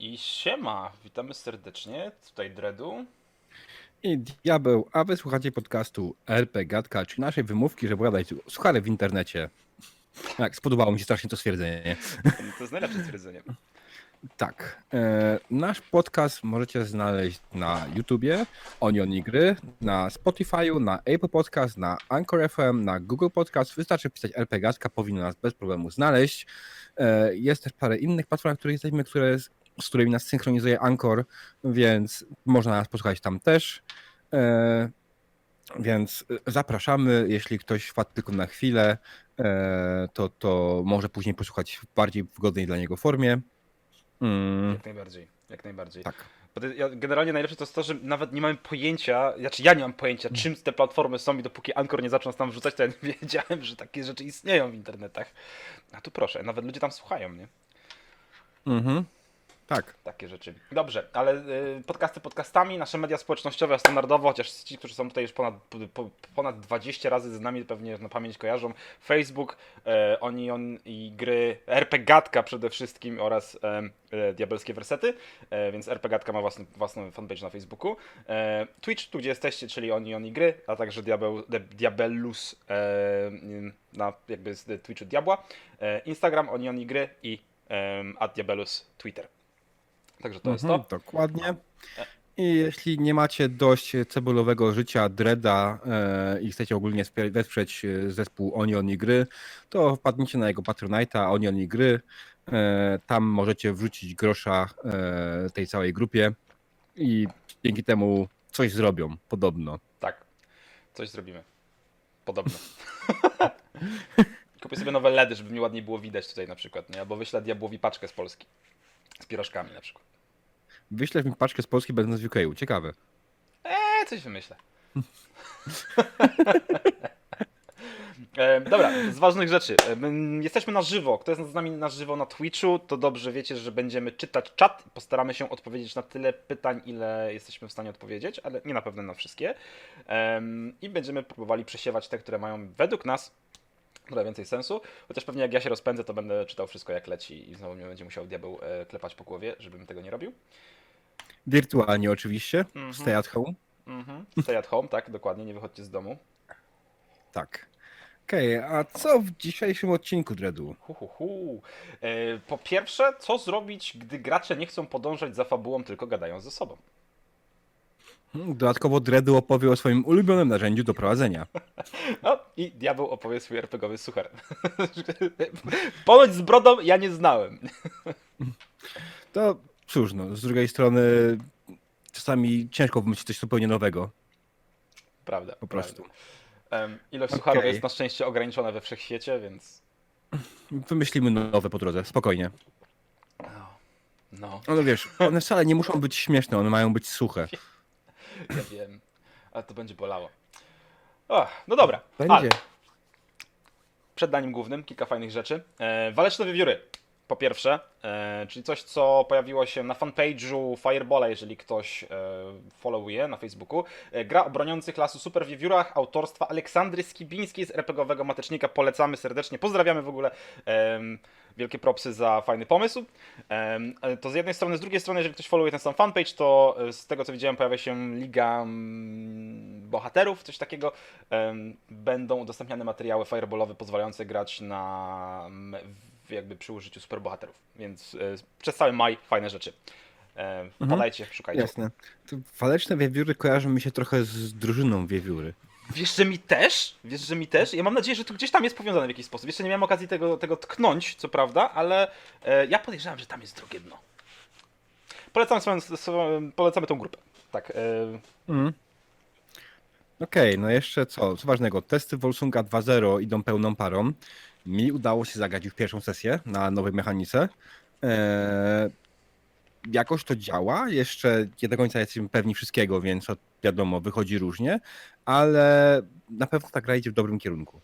I siema, witamy serdecznie, tutaj Dredu. I diabeł, a wysłuchacie podcastu RP Gadka, czy naszej wymówki, żeby gadać suchary w internecie. Tak, spodobało mi się strasznie to stwierdzenie. To jest najlepsze stwierdzenie. Tak, e, nasz podcast możecie znaleźć na YouTubie, Onion Gry, na Spotify'u, na Apple Podcast, na Anchor FM, na Google Podcast. Wystarczy pisać RP Gadka, powinno nas bez problemu znaleźć. E, jest też parę innych platform, na których jesteśmy, które, z którymi nas synchronizuje Anchor, więc można nas posłuchać tam też. E, więc zapraszamy, jeśli ktoś wpadł tylko na chwilę, e, to, to może później posłuchać w bardziej wygodnej dla niego formie. Mm, Jak najbardziej, jak najbardziej. tak. Ja- Generalnie najlepsze to jest to, że nawet nie mamy pojęcia, znaczy ja nie mam pojęcia, czym te platformy są i dopóki Anchor nie zaczął nas tam wrzucać, to ja nie wiedziałem, że takie rzeczy istnieją w internetach. A tu proszę, nawet ludzie tam słuchają, nie? Mhm. Tak. Takie rzeczy. Dobrze, ale y, podcasty podcastami, nasze media społecznościowe standardowo, chociaż ci, którzy są tutaj już ponad, po, ponad 20 razy z nami, pewnie na pamięć kojarzą. Facebook, e, Oni on i gry, RP Gatka przede wszystkim oraz e, e, Diabelskie Wersety, e, więc RP Gatka ma własny, własną fanpage na Facebooku. E, Twitch, tu gdzie jesteście, czyli Oni on i gry, a także Diabeł, Di- Diabellus na jakby z Twitchu Diabła. Instagram, Oni on i gry i at Diabellus Twitter. Także to jest Mhm, to. Dokładnie. I jeśli nie macie dość cebulowego życia Dreda e, i chcecie ogólnie wesprzeć e, zespół Onion i Gry, to wpadnijcie na jego Patronite'a Onion i Gry. E, tam możecie wrzucić grosza e, tej całej grupie i dzięki temu coś zrobią, podobno. Tak. Coś zrobimy. Podobno. Kupię sobie nowe LEDy, żeby mi ładniej było widać tutaj na przykład, nie? Albo wyślę diabłowi paczkę z Polski. Z pirożkami na przykład. Wyślesz mi paczkę z Polski będąc w UK. Ciekawe. Eee, coś wymyślę. E, dobra, z ważnych rzeczy. My Jesteśmy na żywo. Kto jest z nami na żywo na Twitchu, to dobrze wiecie, że będziemy czytać czat. Postaramy się odpowiedzieć na tyle pytań, ile jesteśmy w stanie odpowiedzieć, ale nie na pewno na wszystkie. I będziemy próbowali przesiewać te, które mają według nas trochę więcej sensu. Chociaż pewnie jak ja się rozpędzę, to będę czytał wszystko jak leci i znowu mnie będzie musiał diabeł e, klepać po głowie, żebym tego nie robił. Wirtualnie oczywiście. Mhm. Stay at home. Mhm. Stay at home, tak, dokładnie, nie wychodźcie z domu. Tak. Okej, a co w dzisiejszym odcinku Dredu? Hu, hu, hu. E, Po pierwsze, co zrobić, gdy gracze nie chcą podążać za fabułą, tylko gadają ze sobą? Dodatkowo Dredu opowie o swoim ulubionym narzędziu do prowadzenia. No i diabeł opowie swój RPGowy suchar. Ponoć z brodą ja nie znałem. To cóż, no, z drugiej strony czasami ciężko wymyślić coś zupełnie nowego, Prawda. po prostu. Prawda. Em, Ilość sucharów jest na szczęście ograniczona we wszechświecie, więc... Wymyślimy nowe po drodze, spokojnie. No, no No wiesz, one wcale nie muszą być śmieszne, one mają być suche. ja wiem. Ale to będzie bolało. O, no dobra. Będzie. Ale przed daniem głównym kilka fajnych rzeczy. E, waleczne wiewióry. Po pierwsze, e, czyli coś, co pojawiło się na fanpage'u Fireballa, jeżeli ktoś e, followuje na Facebooku. E, gra o broniących lasu super wiewiórach autorstwa Aleksandry Skibińskiej z RPGowego Matecznika. Polecamy serdecznie. Pozdrawiamy w ogóle. wielkie propsy za fajny pomysł. To z jednej strony, z drugiej strony, jeżeli ktoś followuje ten sam fanpage, to z tego co widziałem pojawia się Liga mm, Bohaterów, coś takiego. Będą udostępniane materiały fireballowe pozwalające grać na jakby przy użyciu superbohaterów. Więc e, przez cały maj fajne rzeczy. E, Wpadajcie, szukajcie. Jasne. To waleczne wiewióry kojarzą mi się trochę z drużyną wiewióry. Wiesz, że mi też? Wiesz, że mi też? Ja mam nadzieję, że to gdzieś tam jest powiązane w jakiś sposób. Jeszcze nie miałem okazji tego, tego tknąć, co prawda, ale e, ja podejrzewam, że tam jest drugie dno. Polecam swoją, swoją, polecamy tą grupę. Tak. E, Mhm. Okej, no jeszcze co? Co ważnego, testy Volsunga 2.0 idą pełną parą. Mi udało się zagrać już pierwszą sesję na nowej mechanice. Eee, jakoś to działa. Jeszcze nie do końca jesteśmy pewni wszystkiego, więc to wiadomo, wychodzi różnie, ale na pewno ta gra idzie w dobrym kierunku.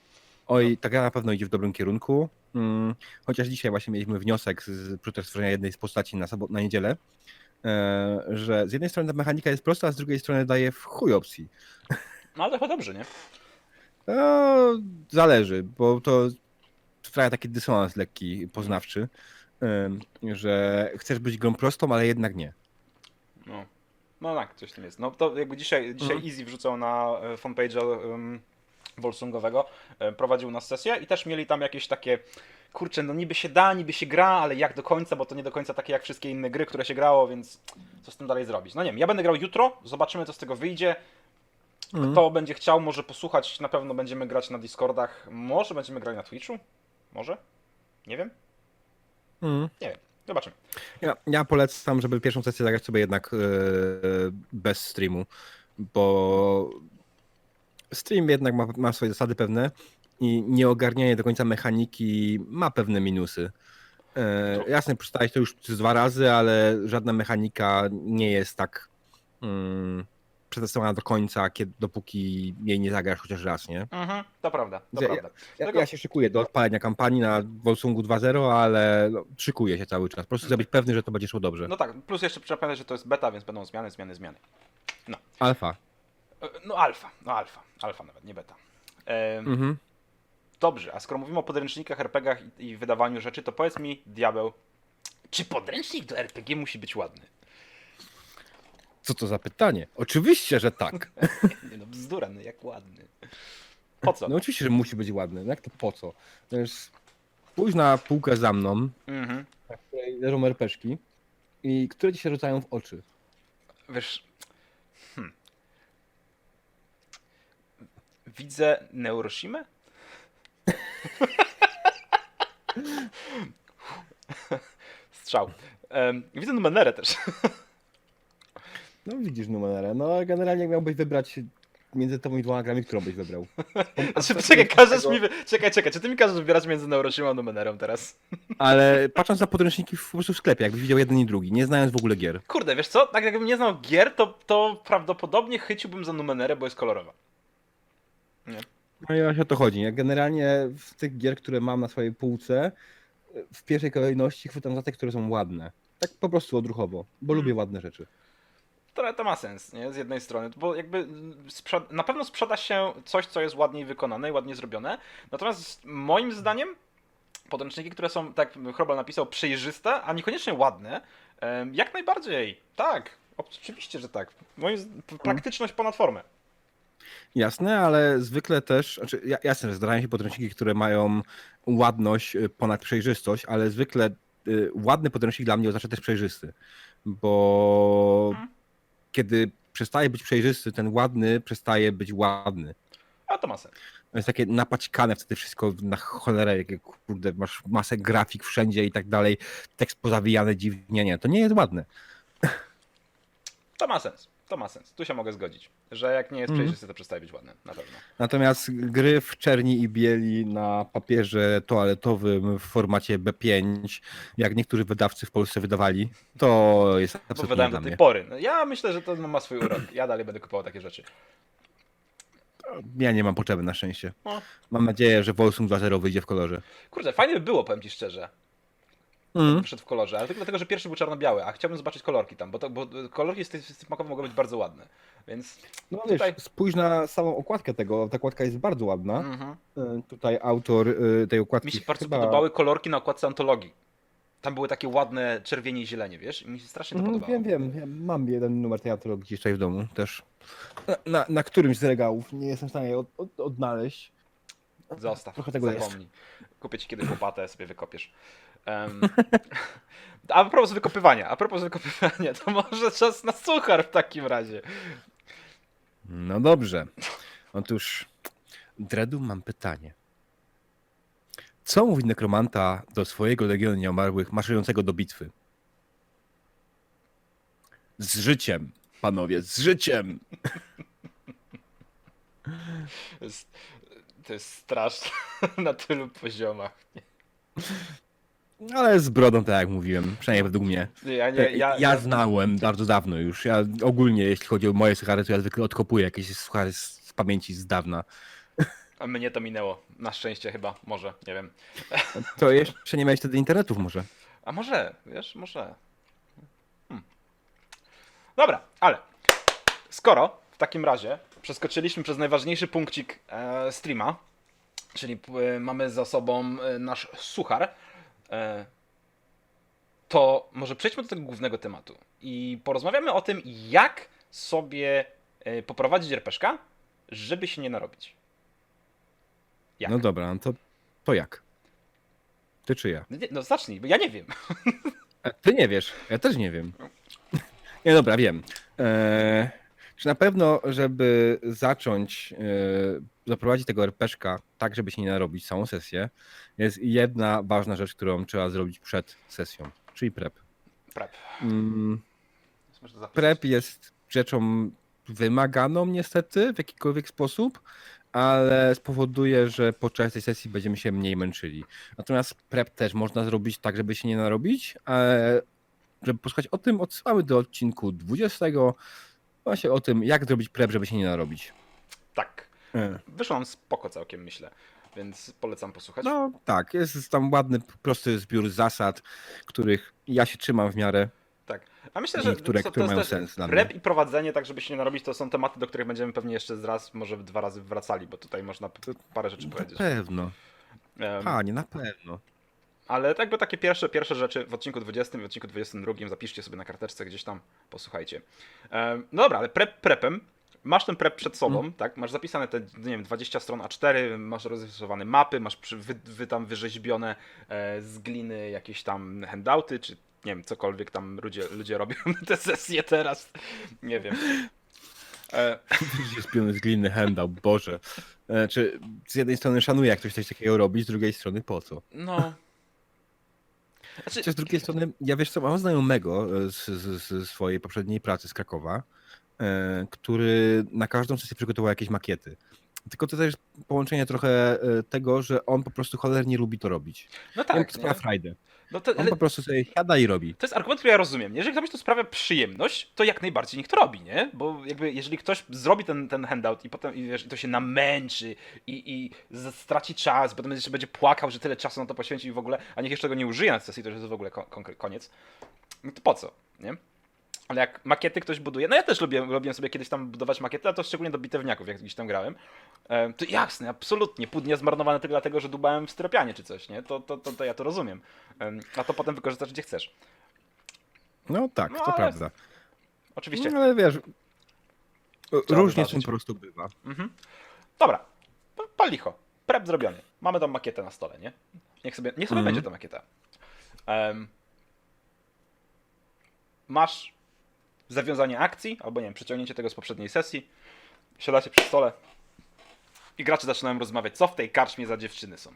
Oj, ta gra na pewno idzie w dobrym kierunku. Mm, chociaż dzisiaj właśnie mieliśmy wniosek z podczas stworzenia jednej z postaci na, sobot, na niedzielę, e, że z jednej strony ta mechanika jest prosta, a z drugiej strony daje w chuj opcji. No ale chyba dobrze, nie? No, zależy, bo to sprawia taki dysonans lekki, poznawczy. Ym, że chcesz być grą prostą, ale jednak nie. No. no tak, coś w tym jest. No to jakby dzisiaj, dzisiaj Mhm. Easy wrzucał na e, fanpage'a um, Wolsungowego, e, prowadził nas sesję i też mieli tam jakieś takie, kurczę, no niby się da, niby się gra, ale jak do końca, bo to nie do końca takie jak wszystkie inne gry, które się grało, więc co z tym dalej zrobić? No nie wiem, ja będę grał jutro, zobaczymy co z tego wyjdzie. Mhm. Kto będzie chciał, może posłuchać, na pewno będziemy grać na Discordach, może będziemy grać na Twitchu, może, nie wiem, Mm. nie wiem, zobaczymy. Ja, ja polecam, żeby pierwszą sesję zagrać sobie jednak e, bez streamu, bo stream jednak ma, ma swoje zasady pewne i nieogarnianie do końca mechaniki ma pewne minusy. E, jasne, przeczytałeś to już dwa razy, ale żadna mechanika nie jest tak mm, przetestowana do końca, kiedy, dopóki jej nie zagrasz chociaż raz, nie? Mhm, to prawda, to Ja- prawda. Ja, ja się szykuję do odpalenia kampanii na Volsungu 2.0, ale no, szykuję się cały czas. Po prostu chcę być pewny, że to będzie szło dobrze. No tak, plus jeszcze trzeba pamiętać, że to jest beta, więc będą zmiany, zmiany, zmiany. Alfa. E, No alfa, no alfa, alfa nawet, nie beta. E, Mhm. Dobrze, a skoro mówimy o podręcznikach, RPGach i, i wydawaniu rzeczy, to powiedz mi, diabeł, czy podręcznik do RPG musi być ładny? Co to za pytanie? Oczywiście, że tak. Nie no, bzdura, no jak ładny. Po co? No oczywiście, że musi być ładny. No jak to po co? Spójrz na półkę za mną, Mhm. na której leżą RPszki i które ci się rzucają w oczy. Wiesz, hmm. widzę Neuroshimę? Strzał. Em, widzę Numenerę też. No widzisz numerę. No generalnie jak miałbyś wybrać między tą i dwoma grami, którą byś wybrał. Znaczy, czekaj, każesz mi... wy- Czekaj, czekaj, czy ty mi każesz wybierać między Neuroshimą a Numenerą teraz? Ale patrząc na podręczniki w, po prostu w sklepie, jakbyś widział jeden i drugi, nie znając w ogóle gier. Kurde, wiesz co? Tak jakbym nie znał gier, to, to prawdopodobnie chyciłbym za Numenerę, bo jest kolorowa. No i właśnie o to chodzi. Ja generalnie z tych gier, które mam na swojej półce, w pierwszej kolejności chwytam za te, które są ładne. Tak po prostu odruchowo, bo Mhm. lubię ładne rzeczy. To, to ma sens, nie? Z jednej strony, bo jakby na pewno sprzeda się coś, co jest ładniej wykonane i ładnie zrobione. Natomiast moim zdaniem podręczniki, które są, tak Chrobal napisał, przejrzyste, a niekoniecznie ładne, jak najbardziej. Tak, oczywiście, że tak. Moim z... praktyczność ponad formę. Jasne, ale zwykle też, znaczy ja- jasne, że zdarzają się podręczniki, które mają ładność y, ponad przejrzystość, ale zwykle y, ładny podręcznik dla mnie oznacza też przejrzysty, bo Mhm. Kiedy przestaje być przejrzysty, ten ładny przestaje być ładny. A to ma sens. To jest takie napaćkane wtedy wszystko na cholerę, jakie kurde, masz masę grafik wszędzie i tak dalej, tekst pozawijany dziwnie, nie, to nie jest ładne. To ma sens. To ma sens. Tu się mogę zgodzić. Że jak nie jest Mhm. przejrzysty, to przestaje być ładne. Na pewno. Natomiast gry w czerni i bieli na papierze toaletowym w formacie B5, jak niektórzy wydawcy w Polsce wydawali, to jest absolutnie wydałem do tej mnie. pory. No, ja myślę, że to ma swój urok. Ja dalej będę kupował takie rzeczy. Ja nie mam potrzeby na szczęście. No. Mam nadzieję, że Volsung 2.0 wyjdzie w kolorze. Kurde, fajnie by było, powiem ci szczerze. Mm. Wyszedł w kolorze, ale tylko dlatego, że pierwszy był czarno-biały, a chciałbym zobaczyć kolorki tam, bo, to, bo kolorki z tych smakowe mogą być bardzo ładne. Więc. No Tutaj- wiesz, spójrz na samą okładkę tego, ta okładka jest bardzo ładna. Mhm. E, Tutaj autor e, tej okładki Mi się bardzo chyba... podobały kolorki na okładce antologii. Tam były takie ładne czerwienie i zielenie, wiesz? I mi się strasznie to Mhm, podobało. Wiem, wiem, wiem. Mam jeden numer tej antologii gdzieś tutaj w domu też. Na, na, na którymś z regałów. Nie jestem w stanie od, od, odnaleźć. Zostaw, Trochę tego jest. zapomnij. Kupię ci kiedyś łopatę, sobie wykopiesz. Em, a propos wykopywania, a propos wykopywania, to może czas na suchar w takim razie. No dobrze. Otóż, Dredu, mam pytanie. Co mówi nekromanta do swojego legionu nieumarłych maszerującego do bitwy? Z życiem, panowie, z życiem! To jest, to jest straszne na tylu poziomach. Ale z brodą, tak jak mówiłem, przynajmniej według mnie. Ja, nie, Ja, ja, ja znałem bardzo dawno już. Ja ogólnie, jeśli chodzi o moje suchary, to ja zwykle odkopuję jakieś suchary z, z pamięci z dawna. A mnie to minęło. Na szczęście chyba, może, nie wiem. To jeszcze nie miałeś wtedy internetów może. A może, wiesz, może. Hmm. Dobra, ale skoro w takim razie przeskoczyliśmy przez najważniejszy punkcik e, streama, czyli p- mamy za sobą e, nasz suchar, e, to może przejdźmy do tego głównego tematu i porozmawiamy o tym, jak sobie e, poprowadzić RPszka, żeby się nie narobić. Jak? No dobra, no to, to jak? Ty czy ja? No No zacznij, bo ja nie wiem. E, Ty nie wiesz, ja też nie wiem. Nie, dobra, wiem. Eee, czy na pewno, żeby zacząć e, zaprowadzić tego RPszka tak, żeby się nie narobić całą sesję, jest jedna ważna rzecz, którą trzeba zrobić przed sesją, czyli prep. Prep. Mm, prep jest rzeczą wymaganą niestety w jakikolwiek sposób, ale spowoduje, że podczas tej sesji będziemy się mniej męczyli. Natomiast prep też można zrobić tak, żeby się nie narobić, ale żeby posłuchać o tym, odsyłamy do odcinku 20, właśnie o tym, jak zrobić prep, żeby się nie narobić. Tak. E, Wyszło nam spoko całkiem, myślę. Więc polecam posłuchać. No tak, jest tam ładny, prosty zbiór zasad, których ja się trzymam w miarę. Tak. A myślę, że które- to, które to mają jest też sens dla prep mnie. i prowadzenie, tak żeby się nie narobić, to są tematy, do których będziemy pewnie jeszcze raz, może dwa razy wracali, bo tutaj można parę rzeczy Na powiedzieć. pewno. Em, Panie, na pewno. Ale tak jakby takie pierwsze, pierwsze rzeczy w odcinku 20 i w odcinku 22 zapiszcie sobie na karteczce gdzieś tam, posłuchajcie. No dobra, ale prep prepem. Masz ten prep przed sobą, Mhm. tak? Masz zapisane te, nie wiem, 20 stron A4, masz rozrysowane mapy, masz przy, wy, wy tam wyrzeźbione e, z gliny jakieś tam handouty, czy nie wiem, cokolwiek tam ludzie, ludzie robią na te sesje teraz. Nie wiem. E, jest piony z gliny handout, Boże. E, Czy z jednej strony szanuję, jak ktoś coś takiego robi, z drugiej strony po co? no. Znaczy, z drugiej strony, ja wiesz co, mam znajomego e, z, z, z swojej poprzedniej pracy z Krakowa, który na każdą sesję przygotował jakieś makiety. Tylko to też połączenie trochę e, tego, że on po prostu cholernie lubi to robić. no Tak, to nie? sprawia frajdę. No to, On ale po prostu sobie siada i robi. To jest argument, który ja rozumiem. Jeżeli komuś to sprawia przyjemność, to jak najbardziej niech to robi, nie? Bo jakby jeżeli ktoś zrobi ten, ten handout i potem i wiesz, to się namęczy i, i straci czas, potem jeszcze będzie płakał, że tyle czasu na to poświęcił i w ogóle, a niech jeszcze tego nie użyje na sesji, to już jest w ogóle koniec. No to po co, nie? Ale jak makiety ktoś buduje, no ja też lubię, lubiłem sobie kiedyś tam budować makiety, a to szczególnie do bitewniaków, jak gdzieś tam grałem. E, To jasne, absolutnie, pół dnia zmarnowane tylko dlatego, że dubałem w styropianie czy coś, nie? To, to, to, to ja to rozumiem. Em, A to potem wykorzystasz gdzie chcesz. No tak, No, to ale- prawda. Oczywiście. No, ale wiesz, różnie tym po prostu bywa. Mhm. Dobra, p- pal licho. Prep zrobiony. Mamy tą makietę na stole, nie? Niech sobie, niech sobie Mhm. będzie ta makieta. Em, masz zawiązanie akcji, albo nie wiem, przeciągnięcie tego z poprzedniej sesji. Siadacie przy stole i gracze zaczynają rozmawiać, co w tej karczmie za dziewczyny są.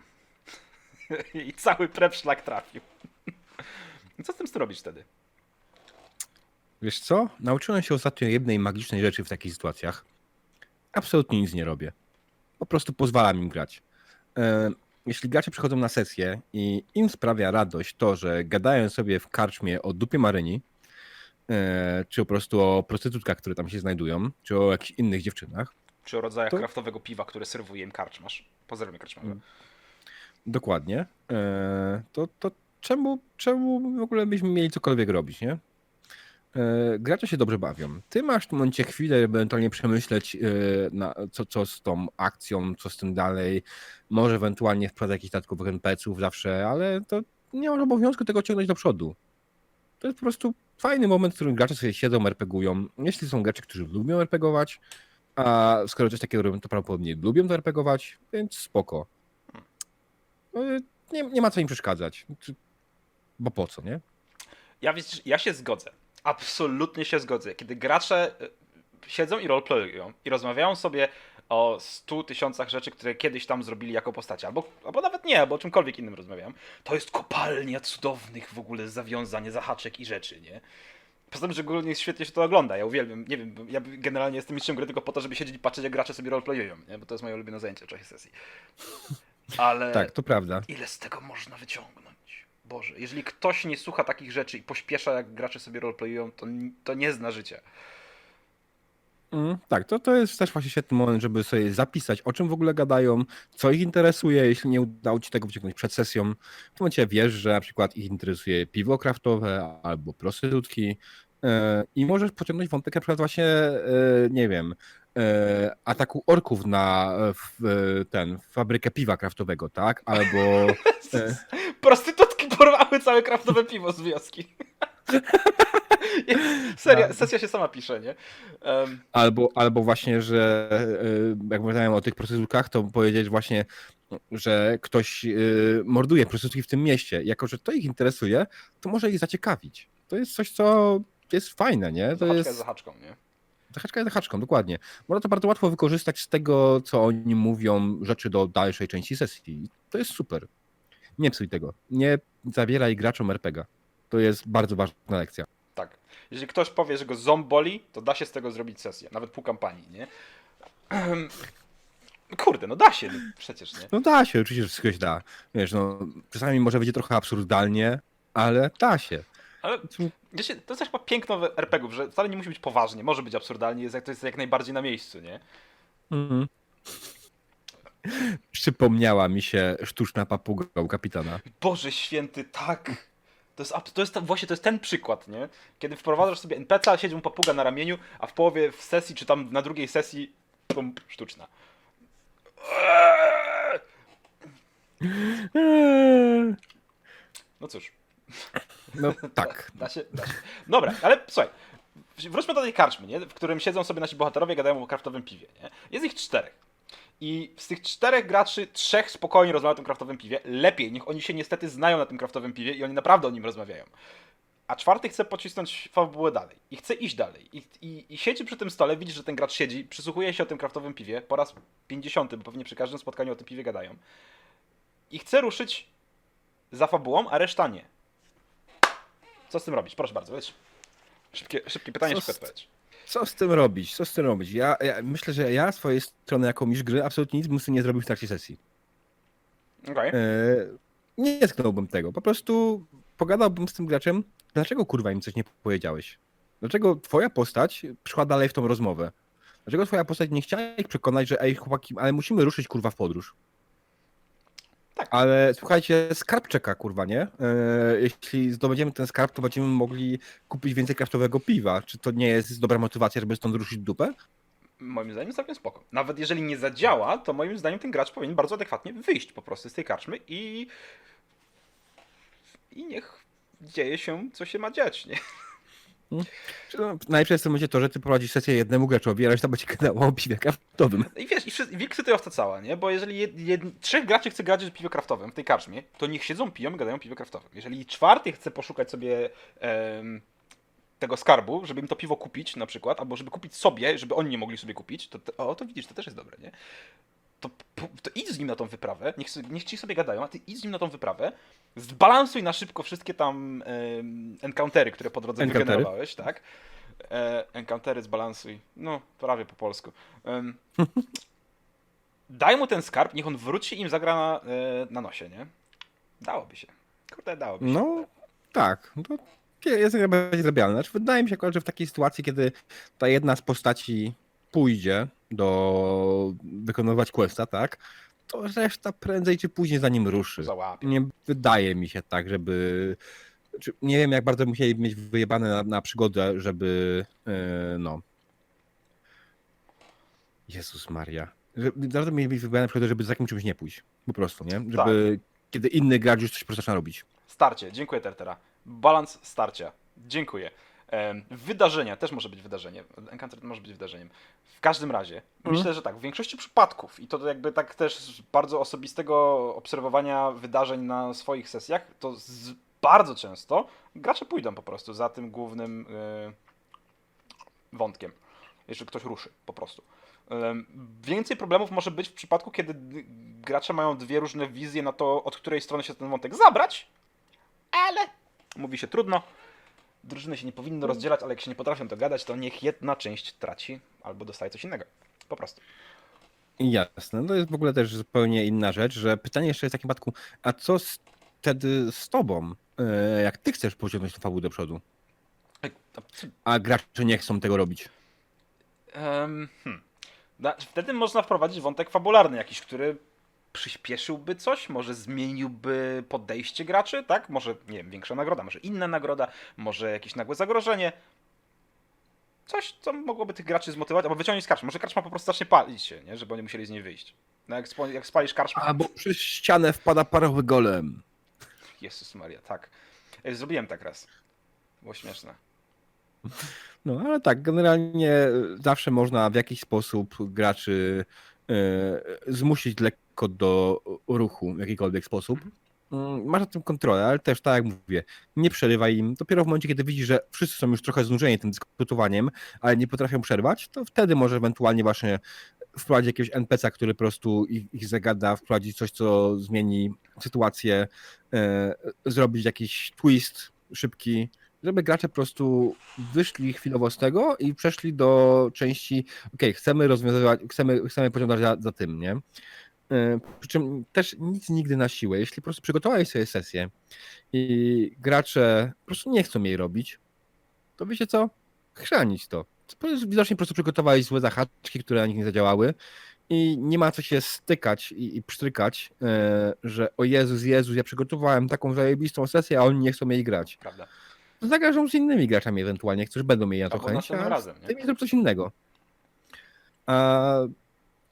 I cały prep szlak trafił. Co z tym robisz wtedy? Wiesz co? Nauczyłem się ostatnio jednej magicznej rzeczy w takich sytuacjach. Absolutnie nic nie robię. Po prostu pozwalam im grać. E, Jeśli gracze przychodzą na sesję i im sprawia radość to, że gadają sobie w karczmie o dupie Maryni, czy po prostu o prostytutkach, które tam się znajdują, czy o jakichś innych dziewczynach, Czy o rodzajach To- kraftowego piwa, które serwuje im karczmasz? Pozdrawiam karczmarza. Mm. dokładnie, e, to, to czemu, czemu w ogóle byśmy mieli cokolwiek robić, nie? E, Gracze się dobrze bawią. Ty masz w tym momencie chwilę, żeby ewentualnie przemyśleć, e, na, co, co z tą akcją, co z tym dalej. Może ewentualnie wprowadzać jakichś dodatkowych NPC-ów zawsze, ale to nie masz obowiązku tego ciągnąć do przodu. To jest po prostu fajny moment, w którym gracze sobie siedzą, RPGują. Jeśli są gracze, którzy lubią RPGować, a skoro coś takiego robią, to prawdopodobnie lubią to RPGować, więc spoko. No, Nie, nie ma co im przeszkadzać. Bo po co, nie? Ja, ja się zgodzę. Absolutnie się zgodzę. Kiedy gracze y, siedzą i roleplayują i rozmawiają sobie o 100 tysiącach rzeczy, które kiedyś tam zrobili jako postacie, albo, albo nawet nie, albo o czymkolwiek innym rozmawiają, to jest kopalnia cudownych w ogóle zawiązań, zahaczek i rzeczy, nie? Poza tym, że ogólnie świetnie się to ogląda, ja uwielbiam, nie wiem, ja generalnie jestem mistrzem gry tylko po to, żeby siedzieć i patrzeć, jak gracze sobie roleplayują, nie? Bo to jest moje ulubione zajęcie w czasie sesji. Ale... Tak, to prawda. Ile z tego można wyciągnąć? Boże, jeżeli ktoś nie słucha takich rzeczy i pośpiesza, jak gracze sobie roleplayują, to, to nie zna życia. Mm, tak, to, to jest też właśnie świetny moment, żeby sobie zapisać, o czym w ogóle gadają, co ich interesuje, jeśli nie udało ci tego wyciągnąć przed sesją. W tym momencie wiesz, że na przykład ich interesuje piwo kraftowe albo prostytutki e, i możesz pociągnąć wątek na przykład właśnie, e, nie wiem, e, ataku orków na ten, fabrykę piwa kraftowego, tak? Albo... Prostytutki porwały całe kraftowe piwo z wioski. Seria, Tak. sesja się sama pisze, nie? Em, Albo, albo właśnie, że e, jak mówiłem o tych prostytutkach, to powiedzieć właśnie, że ktoś e, morduje prostytutki w tym mieście. Jako, że to ich interesuje, to może ich zaciekawić. To jest coś, co jest fajne, nie? To zahaczka jest... jest zahaczką, nie? Zahaczka jest zahaczką, dokładnie. Można to bardzo łatwo wykorzystać z tego, co oni mówią, rzeczy do dalszej części sesji. To jest super. Nie psuj tego. Nie zabieraj graczom RPG. To jest bardzo ważna lekcja. Jeżeli ktoś powie, że go ząb boli, to da się z tego zrobić sesję. Nawet pół kampanii, nie? Kurde, no da się, no przecież, nie? No da się, oczywiście, że wszystko się da. Wiesz, no, czasami może będzie trochę absurdalnie, ale da się. Ale wiecie, to jest chyba piękno RPGów, że wcale nie musi być poważnie, może być absurdalnie, jest jak to jest jak najbardziej na miejscu, nie? Mhm. Przypomniała mi się sztuczna papuga u kapitana. Boże święty, tak! To jest, to jest właśnie to jest ten przykład, nie? Kiedy wprowadzasz sobie NPC, siedzi mu papuga na ramieniu, a w połowie w sesji, czy tam na drugiej sesji, pum, sztuczna. No cóż, No tak. da się, da się. Dobra, ale słuchaj, wróćmy do tej karczmy, nie? w którym siedzą sobie nasi bohaterowie, gadają o kraftowym piwie. Nie? Jest ich czterech. I z tych czterech graczy, trzech spokojnie rozmawia o tym kraftowym piwie. Lepiej, niech oni się niestety znają na tym kraftowym piwie i oni naprawdę o nim rozmawiają. A czwarty chce pocisnąć fabułę dalej. I chce iść dalej. I, i, I siedzi przy tym stole, widzi, że ten gracz siedzi, przysłuchuje się o tym kraftowym piwie po raz 50, bo pewnie przy każdym spotkaniu o tym piwie gadają. I chce ruszyć za fabułą, a reszta nie. Co z tym robić? Proszę bardzo, wiesz. Szybkie, szybkie pytanie, szybka odpowiedź. Co z tym robić? Co z tym robić? Ja, ja myślę, że ja z swojej strony jako mistrz gry absolutnie nic bym tym nie zrobił w trakcie sesji. Okej. E, nie tknąłbym tego. Po prostu pogadałbym z tym graczem, dlaczego kurwa im coś nie powiedziałeś? Dlaczego twoja postać szła dalej w tą rozmowę? Dlaczego twoja postać nie chciała ich przekonać, że ej chłopaki, ale musimy ruszyć kurwa w podróż? Tak. Ale słuchajcie, skarb czeka kurwa, nie? E, jeśli zdobędziemy ten skarb, to będziemy mogli kupić więcej kraftowego piwa. Czy to nie jest dobra motywacja, żeby stąd ruszyć dupę? Moim zdaniem całkiem spoko. Nawet jeżeli nie zadziała, to moim zdaniem ten gracz powinien bardzo adekwatnie wyjść po prostu z tej karczmy i. I niech dzieje się, co się ma dziać, nie? Czy No, najlepsze jest w tym momencie to, że ty prowadzisz sesję jednemu graczowi, a reszta będzie gadała o piwie kraftowym. I wiesz, i, wszyscy, i wiksy cała, nie? Bo jeżeli jed, jed, trzech graczy chce grać w piwie kraftowym w tej karczmie, to niech siedzą, piją i gadają o piwie kraftowym. Jeżeli czwarty chce poszukać sobie em, tego skarbu, żeby im to piwo kupić na przykład, albo żeby kupić sobie, żeby oni nie mogli sobie kupić, to, to o, to widzisz, to też jest dobre, nie? To, to idź z nim na tą wyprawę, niech, niech ci sobie gadają, a ty idź z nim na tą wyprawę, zbalansuj na szybko wszystkie tam em, encountery, które po drodze Encountery. wygenerowałeś, tak? E, encountery zbalansuj. No, prawie po polsku. Em, daj mu ten skarb, niech on wróci i im zagra na, e, na nosie, nie? Dałoby się. Kurde, dałoby się. No, tak. To jest jak najbardziej zrobione. Znaczy, wydaje mi się akurat, że w takiej sytuacji, kiedy ta jedna z postaci pójdzie do wykonywać questa, tak, to reszta prędzej czy później za nim ruszy. Załapie. Nie wydaje mi się tak, żeby... Czy, nie wiem, jak bardzo musieli mieć wyjebane na, na przygodę, żeby... Yy, no... Jezus Maria. Że- Naprawdę mieli mieć wyjebane na przygodę, żeby z takim czymś nie pójść. Po prostu, nie? Żeby... Kiedy inny gracz już coś po prostu zaczyna robić. Starcie, dziękuję Tertera. Balans starcia, dziękuję. Wydarzenia, też może być wydarzeniem. Encounter może być wydarzeniem. W każdym razie, myślę, że tak, w większości przypadków, i to jakby tak też z bardzo osobistego obserwowania wydarzeń na swoich sesjach, to z, bardzo często gracze pójdą po prostu za tym głównym e, wątkiem, jeżeli ktoś ruszy po prostu. Więcej problemów może być w przypadku, kiedy gracze mają dwie różne wizje na to, od której strony się ten wątek zabrać, ale mówi się trudno. Drużyny się nie powinny rozdzielać, ale jak się nie potrafią dogadać, to niech jedna część traci albo dostaje coś innego. Po prostu. Jasne, to jest w ogóle też zupełnie inna rzecz, że pytanie jeszcze jest w takim przypadku, a co z, wtedy z tobą, e, jak ty chcesz pociągnąć tę fabułę do przodu, to- a gracze nie chcą tego robić? Em, hmm. Wtedy można wprowadzić wątek fabularny jakiś, który przyspieszyłby coś, może zmieniłby podejście graczy, tak? Może, nie wiem, większa nagroda, może inna nagroda, może jakieś nagłe zagrożenie. Coś, co mogłoby tych graczy zmotywować, albo wyciągnąć z karczmy. Może karczma po prostu zacznie palić się, nie? Żeby oni musieli z niej wyjść. No jak, spo- jak spalisz karczmę... Albo przez ścianę wpada parowy golem. Jezus Maria, tak. Ej, Zrobiłem tak raz. Było śmieszne. No ale tak, generalnie e, zawsze można w jakiś sposób graczy e, zmusić lekko do ruchu w jakikolwiek sposób. Mm, Masz nad tym kontrolę, ale też tak jak mówię, nie przerywaj im. Dopiero w momencie, kiedy widzisz, że wszyscy są już trochę znużeni tym dyskutowaniem, ale nie potrafią przerwać, to wtedy może ewentualnie właśnie wprowadzić jakiegoś NPC-a, który po prostu ich, ich zagada, wprowadzić coś, co zmieni sytuację, e, zrobić jakiś twist szybki, żeby gracze po prostu wyszli chwilowo z tego i przeszli do części, ok, chcemy rozwiązywać, chcemy, chcemy pociągać za, za tym, nie? E, Przy czym też nic nigdy na siłę. Jeśli po prostu przygotowałeś sobie sesję i gracze po prostu nie chcą jej robić, to wiecie co? Chrzanić to. To Widocznie po prostu przygotowałeś złe zahaczki, które na nich nie zadziałały i nie ma co się stykać i, i e, że o Jezus, Jezus, ja przygotowałem taką zajebistą sesję, a oni nie chcą jej grać Prawda. zagrażą z innymi graczami ewentualnie, którzy będą mieli na to Albo chęć, a razem, nie? zrób coś innego. A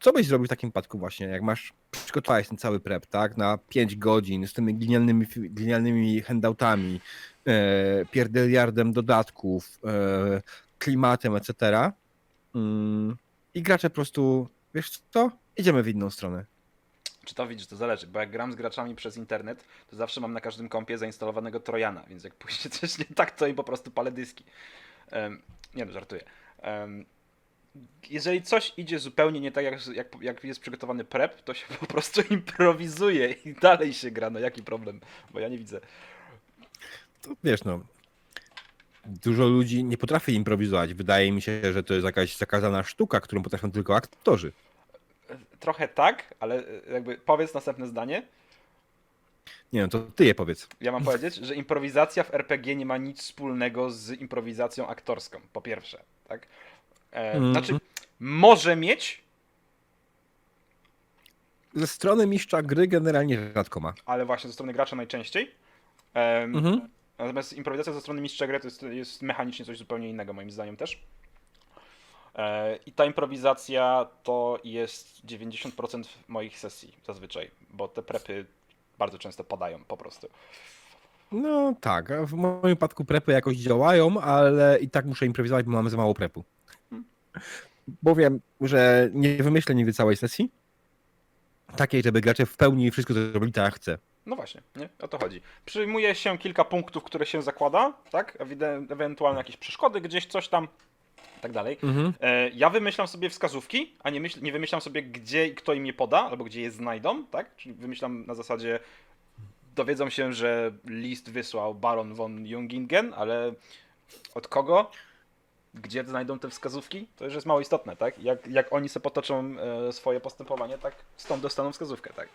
co byś zrobił w takim przypadku właśnie, jak masz, przygotowałeś ten cały prep, tak, na 5 godzin z tymi glinianymi, fi- glinianymi handoutami, e, pierdeliardem dodatków, e, klimatem, etc. Mm, I gracze po prostu, wiesz co, idziemy w inną stronę. Czy to widzisz, to zależy, bo jak gram z graczami przez internet, to zawsze mam na każdym kompie zainstalowanego Trojana, więc jak pójdzie coś nie tak, to im po prostu palę dyski. Em, nie no, żartuję. Em, jeżeli coś idzie zupełnie nie tak, jak, jak, jak jest przygotowany prep, to się po prostu improwizuje i dalej się gra. No jaki problem? Bo ja nie widzę. to wiesz, no. Dużo ludzi nie potrafi improwizować. Wydaje mi się, że to jest jakaś zakazana sztuka, którą potrafią tylko aktorzy. Trochę tak, ale e, jakby powiedz następne zdanie. Nie no, to ty je powiedz. Ja mam powiedzieć, że improwizacja w RPG nie ma nic wspólnego z improwizacją aktorską, po pierwsze, tak? E, Mhm. Znaczy, może mieć, Ze strony mistrza gry generalnie rzadko ma. ale właśnie ze strony gracza najczęściej. Em, Mhm. Natomiast improwizacja ze strony mistrza gry to jest, jest mechanicznie coś zupełnie innego, moim zdaniem też. E, I ta improwizacja to jest 90% moich sesji zazwyczaj, bo te prepy bardzo często padają po prostu. No tak, w moim wypadku prepy jakoś działają, ale i tak muszę improwizować, bo mamy za mało prepu. Bo wiem, że nie wymyślę nigdy całej sesji. Takiej, żeby gracze w pełni wszystko zrobili tak jak chcę. No właśnie, nie? O to chodzi. Przyjmuje się kilka punktów, które się zakłada, tak? Ewentualnie jakieś przeszkody, gdzieś coś tam, i tak dalej. Mhm. E, ja wymyślam sobie wskazówki, a nie, myśl, nie wymyślam sobie, gdzie i kto im je poda, albo gdzie je znajdą, tak? Czyli wymyślam na zasadzie, dowiedzą się, że list wysłał Baron von Jungingen, ale od kogo? Gdzie znajdą te wskazówki? To już jest mało istotne, tak? Jak, jak oni sobie potoczą e, swoje postępowanie, tak stąd dostaną wskazówkę, tak?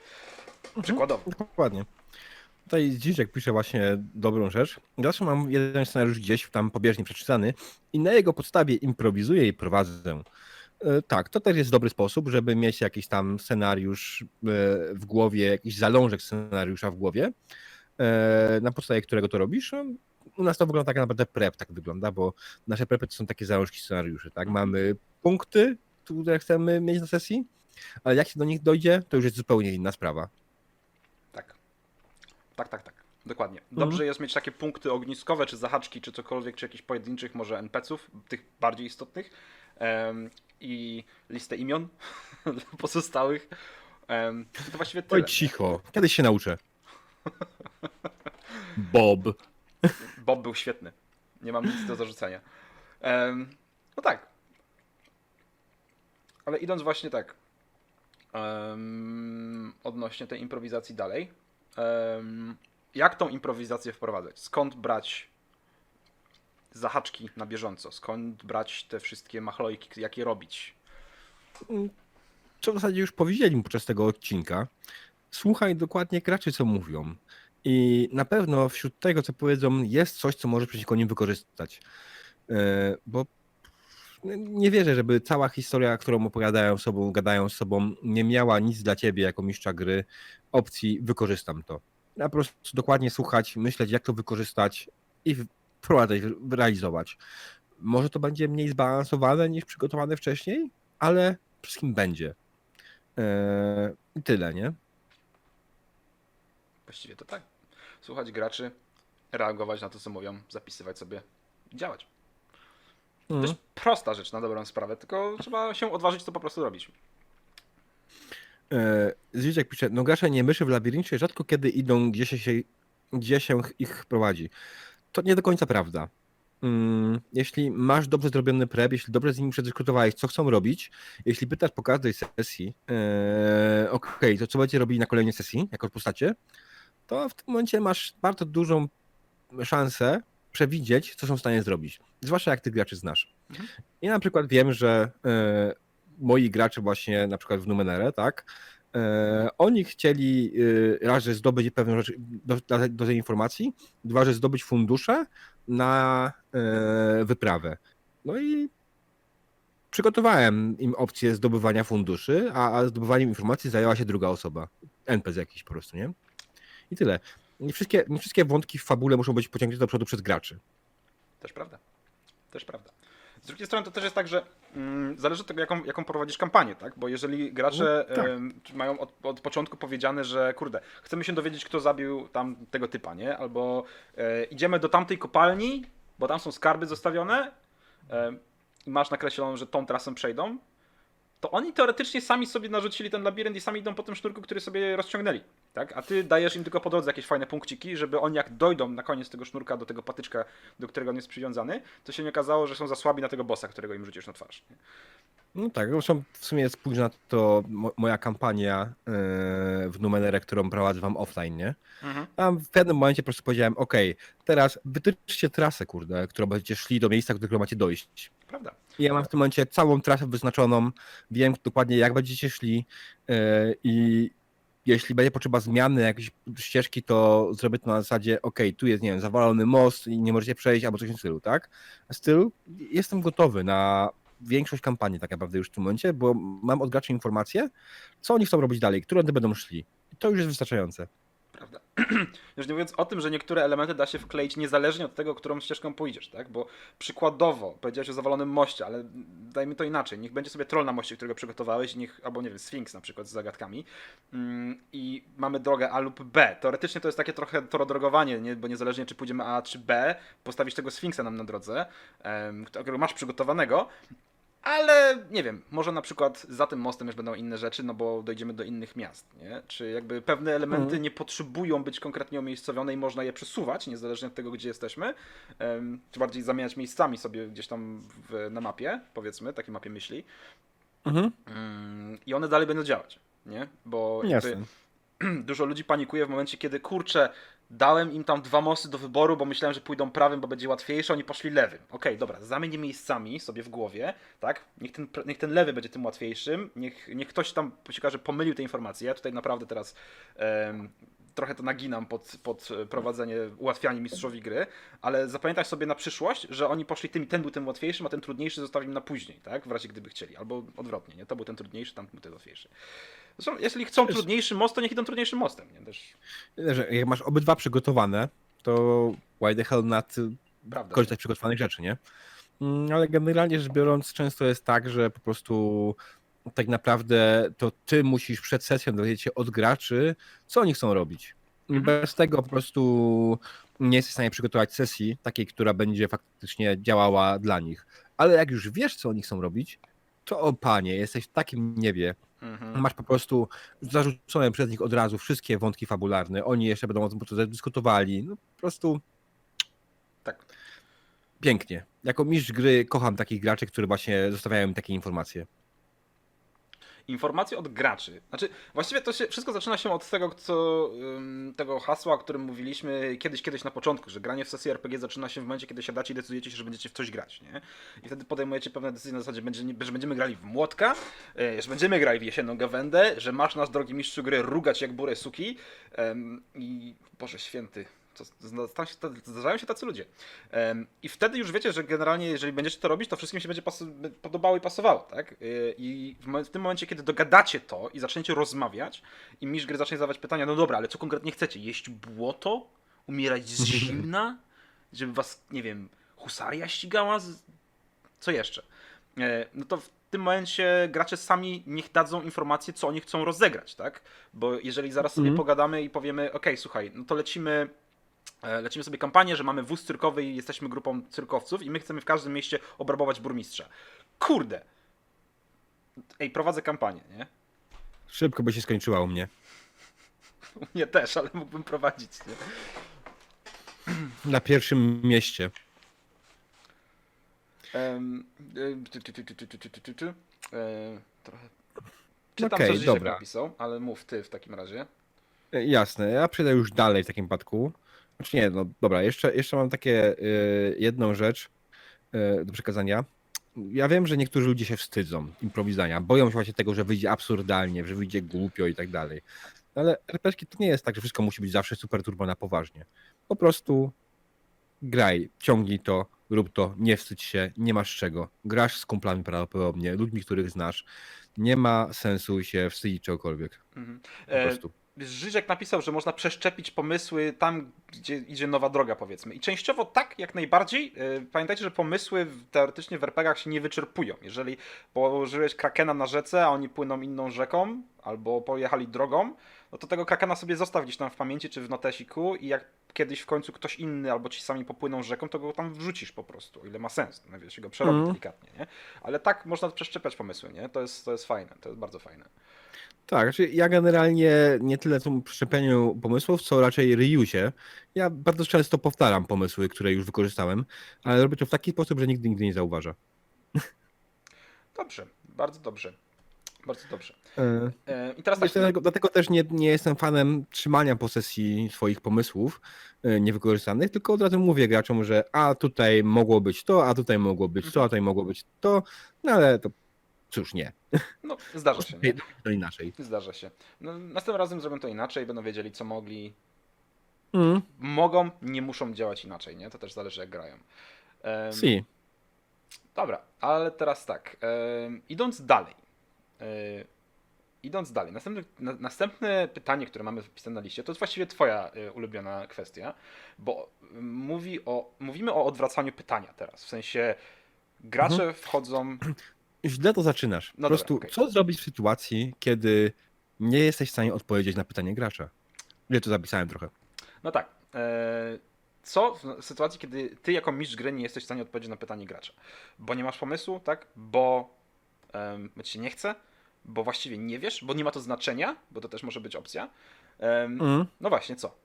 Przykładowo. Dokładnie. Tutaj Zdziczek pisze właśnie dobrą rzecz. Zawsze mam jeden scenariusz gdzieś tam pobieżnie przeczytany i na jego podstawie improwizuję i prowadzę. E, Tak, to też jest dobry sposób, żeby mieć jakiś tam scenariusz e, w głowie, jakiś zalążek scenariusza w głowie, e, na podstawie którego to robisz. U nas to wygląda tak naprawdę prep, tak wygląda, bo nasze prepy to są takie zalążki scenariuszy, tak? Mamy punkty, które chcemy mieć na sesji, ale jak się do nich dojdzie, to już jest zupełnie inna sprawa. Tak. Tak, tak, tak. Dokładnie. Dobrze jest mieć takie punkty ogniskowe, czy zahaczki, czy cokolwiek, czy jakichś pojedynczych może NPC-ów, tych bardziej istotnych. em, I listę imion pozostałych. Um, to właściwie tyle. Oj, cicho. Kiedyś się nauczę. Bob. Bob był świetny. Nie mam nic do zarzucenia. Em, no tak. Ale idąc właśnie tak. em, odnośnie tej improwizacji dalej. em, jak tą improwizację wprowadzać? Skąd brać zahaczki na bieżąco? Skąd brać te wszystkie machlojki, jak je robić? Co w zasadzie już powiedzieli podczas tego odcinka. Słuchaj dokładnie graczy, co mówią. I na pewno wśród tego, co powiedzą, jest coś, co może przeciwko nim wykorzystać. E, Bo nie wierzę, żeby cała historia, którą opowiadają sobą, gadają z sobą, nie miała nic dla ciebie jako mistrza gry opcji wykorzystam to. A po prostu dokładnie słuchać, myśleć, jak to wykorzystać i wprowadzać, realizować. Może to będzie mniej zbalansowane niż przygotowane wcześniej, ale wszystkim będzie. Eee, I tyle, nie? Właściwie to tak. Słuchać graczy, reagować na to, co mówią, zapisywać sobie działać. To Mhm. jest prosta rzecz na dobrą sprawę, tylko trzeba się odważyć to po prostu robić. E, Zwidziak pisze, no gracze nie myszy w labiryncie rzadko kiedy idą, gdzie się, gdzie się ich prowadzi. To nie do końca prawda. Mm, Jeśli masz dobrze zrobiony prep, jeśli dobrze z nimi przedyskutowałeś, co chcą robić, jeśli pytasz po każdej sesji, e, okej, to co będziecie robili na kolejnej sesji, jako postacie, to w tym momencie masz bardzo dużą szansę przewidzieć, co są w stanie zrobić. Zwłaszcza jak tych graczy znasz. Mhm. Ja na przykład wiem, że e, moi gracze właśnie na przykład w Numenere, tak, e, oni chcieli e, raz, że zdobyć pewną rzecz do, do, tej informacji, dwa, że zdobyć fundusze na e, wyprawę. No i przygotowałem im opcję zdobywania funduszy, a, a zdobywaniem informacji zajęła się druga osoba. NPC jakiś po prostu, nie? I tyle. Nie wszystkie, nie wszystkie wątki w fabule muszą być pociągnięte do przodu przez graczy. Też prawda. Też prawda. Z drugiej strony to też jest tak, że mm, zależy od tego, jaką, jaką prowadzisz kampanię, tak? Bo jeżeli gracze No, tak. em, mają od, od początku powiedziane, że kurde, chcemy się dowiedzieć, kto zabił tam tego typa, nie? Albo e, idziemy do tamtej kopalni, bo tam są skarby zostawione em, i masz nakreśloną, że tą trasą przejdą, to oni teoretycznie sami sobie narzucili ten labirynt i sami idą po tym sznurku, który sobie rozciągnęli. Tak? A ty dajesz im tylko po drodze jakieś fajne punkciki, żeby oni jak dojdą na koniec tego sznurka do tego patyczka, do którego on jest przywiązany, to się nie okazało, że są za słabi na tego bossa, którego im rzucisz na twarz. Nie? No tak, zresztą w sumie spójrz na to mo- moja kampania e, w Numenere, którą prowadzę wam offline, nie? Tam w pewnym momencie po prostu powiedziałem, ok, teraz wytyczcie trasę, kurde, którą będziecie szli do miejsca, do którego macie dojść. Prawda. I ja mam w tym momencie całą trasę wyznaczoną, wiem dokładnie jak będziecie szli e, i jeśli będzie potrzeba zmiany jakiejś ścieżki, to zrobię to na zasadzie, ok, tu jest, nie wiem, zawalony most i nie możecie przejść, albo coś w stylu, tak? W stylu jestem gotowy na większość kampanii tak naprawdę już w tym momencie, bo mam od graczy informacje, co oni chcą robić dalej, którędy będą szli. I to już jest wystarczające. Prawda. Już nie mówiąc o tym, że niektóre elementy da się wkleić niezależnie od tego, którą ścieżką pójdziesz, tak? Bo przykładowo, powiedziałeś o zawalonym moście, ale dajmy to inaczej. Niech będzie sobie troll na moście, którego przygotowałeś, niech, albo nie wiem, Sphinx na przykład z zagadkami. Mm, I mamy drogę A lub B. Teoretycznie to jest takie trochę torodrogowanie, nie? bo niezależnie czy pójdziemy A czy B, postawisz tego Sphinxa nam na drodze, em, którego masz przygotowanego, ale nie wiem, może na przykład za tym mostem już będą inne rzeczy, no bo dojdziemy do innych miast, nie? Czy jakby pewne elementy Mhm. nie potrzebują być konkretnie umiejscowione i można je przesuwać, niezależnie od tego, gdzie jesteśmy, em, czy bardziej zamieniać miejscami sobie gdzieś tam w, na mapie, powiedzmy, takiej mapie myśli. Mhm. Mm, I one dalej będą działać, nie? Bo jakby dużo ludzi panikuje w momencie, kiedy kurczę, dałem im tam dwa mosty do wyboru, bo myślałem, że pójdą prawym, bo będzie łatwiejsze, oni poszli lewym. Okej, dobra, zamienię miejscami sobie w głowie, tak? Niech ten, niech ten lewy będzie tym łatwiejszym, niech, niech ktoś tam się pomylił te informacje. Ja tutaj naprawdę teraz em, trochę to naginam pod, pod e, prowadzenie, ułatwianie mistrzowi gry, ale zapamiętaj sobie na przyszłość, że oni poszli tym ten był tym łatwiejszym, a ten trudniejszy zostawimy na później, tak? W razie gdyby chcieli, albo odwrotnie, nie? To był ten trudniejszy, tam był ten łatwiejszy. Zresztą, jeśli chcą Wiesz- trudniejszy most, to niech idą trudniejszym mostem, nie? Też jak masz obydwa przygotowane, to why the hell not prawda. korzystać z przygotowanych rzeczy, nie? Mm, Ale generalnie rzecz biorąc, często jest tak, że po prostu tak naprawdę to ty musisz przed sesją dowiedzieć się od graczy, co oni chcą robić. Mhm. Bez tego po prostu nie jesteś w stanie przygotować sesji takiej, która będzie faktycznie działała dla nich. Ale jak już wiesz, co oni chcą robić, to o panie, jesteś w takim niebie, Mhm. Masz po prostu zarzucone przez nich od razu wszystkie wątki fabularne. Oni jeszcze będą o tym dyskutowali. No po prostu Tak. pięknie. Jako mistrz gry kocham takich graczy, którzy właśnie zostawiają mi takie informacje. Informacje od graczy. Znaczy, właściwie to się, wszystko zaczyna się od tego, co, tego hasła, o którym mówiliśmy kiedyś, kiedyś na początku, że granie w sesji RPG zaczyna się w momencie, kiedy siadacie i decydujecie się, że będziecie w coś grać, nie? I wtedy podejmujecie pewne decyzje na zasadzie, że będziemy grali w młotka, e, że będziemy grali w jesienną gawędę, że masz nas, drogi mistrzu gry, rugać jak burę suki i Boże święty, to, się, zdarzają się tacy ludzie. I wtedy już wiecie, że generalnie, jeżeli będziecie to robić, to wszystkim się będzie podobało i pasowało, tak? Y, I w, tym momencie, kiedy dogadacie to i zaczniecie rozmawiać i mistrz gry zacznie zadawać pytania, no dobra, ale co konkretnie chcecie? Jeść błoto? Umierać z zimna? Żeby was, nie wiem, husaria ścigała? Z... Co jeszcze? E, No to w tym momencie gracze sami niech dadzą informację, co oni chcą rozegrać, tak? Bo jeżeli zaraz sobie Mhm. pogadamy i powiemy, okej, słuchaj, no to lecimy E, lecimy sobie kampanię, że mamy wóz cyrkowy i jesteśmy grupą cyrkowców i my chcemy w każdym mieście obrabować burmistrza. Kurde! Ej, prowadzę kampanię, nie? Szybko by się skończyła u mnie. U mnie też, ale mógłbym prowadzić, nie? Na pierwszym mieście. Trochę... Czytam, okay, co Zizek napisał, ale mów ty w takim razie. E, jasne, ja przejdę już dalej w takim przypadku. Znaczy nie, no dobra, jeszcze, jeszcze mam takie y, jedną rzecz y, do przekazania. Ja wiem, że niektórzy ludzie się wstydzą improwizania, boją się właśnie tego, że wyjdzie absurdalnie, że wyjdzie głupio i tak dalej. Ale RPG to nie jest tak, że wszystko musi być zawsze super turbo na poważnie. Po prostu graj, ciągnij to, rób to, nie wstydź się, nie masz czego. Grasz z kumplami prawdopodobnie, ludźmi, których znasz. Nie ma sensu się wstydzić czegokolwiek. Mhm. Po E, prostu. Żyżek napisał, że można przeszczepić pomysły tam, gdzie idzie nowa droga, powiedzmy. I częściowo tak, jak najbardziej. E, Pamiętajcie, że pomysły teoretycznie w RPGach się nie wyczerpują. Jeżeli położyłeś krakena na rzece, a oni płyną inną rzeką, albo pojechali drogą, no to tego krakena sobie zostaw gdzieś tam w pamięci czy w notesiku i jak kiedyś w końcu ktoś inny albo ci sami popłyną rzeką, to go tam wrzucisz po prostu, o ile ma sens. No wiesz, go przerobić Mhm. delikatnie, nie? Ale tak można przeszczepiać pomysły, nie? To jest, to jest fajne, to jest bardzo fajne. Tak, znaczy ja generalnie nie tyle tym przyczepieniu pomysłów, co raczej reusie. Ja bardzo często powtarzam pomysły, które już wykorzystałem, ale robię to w taki sposób, że nigdy nigdy nie zauważa. Dobrze, bardzo dobrze. Bardzo dobrze. E, E, I teraz tak, Wiesz, dlatego, dlatego też nie, nie jestem fanem trzymania posesji swoich pomysłów e, niewykorzystanych, tylko od razu mówię graczom, że a tutaj mogło być to, a tutaj mogło być to, a tutaj mogło być to, no ale to cóż nie, no, zdarza się, nie? to inaczej. Zdarza się. No, następnym razem zrobią to inaczej, będą wiedzieli, co mogli. Mm, Mogą, nie muszą działać inaczej, nie? To też zależy, jak grają. Em, si. Dobra, ale teraz tak. idąc dalej. e, idąc dalej. Następne, na, następne pytanie, które mamy wpisane na liście, to jest właściwie Twoja e, ulubiona kwestia, bo mówi o, mówimy o odwracaniu pytania teraz. W sensie gracze Mhm. wchodzą. Źle to zaczynasz. Po No dobra, prostu, okej. co zrobić w sytuacji, kiedy nie jesteś w stanie odpowiedzieć na pytanie gracza? Ile to zapisałem trochę. No tak. E, co w sytuacji, kiedy ty jako mistrz gry nie jesteś w stanie odpowiedzieć na pytanie gracza? Bo nie masz pomysłu, tak? Bo um, ci się nie chce? Bo właściwie nie wiesz? Bo nie ma to znaczenia? Bo to też może być opcja. Em, Mm. No właśnie, co?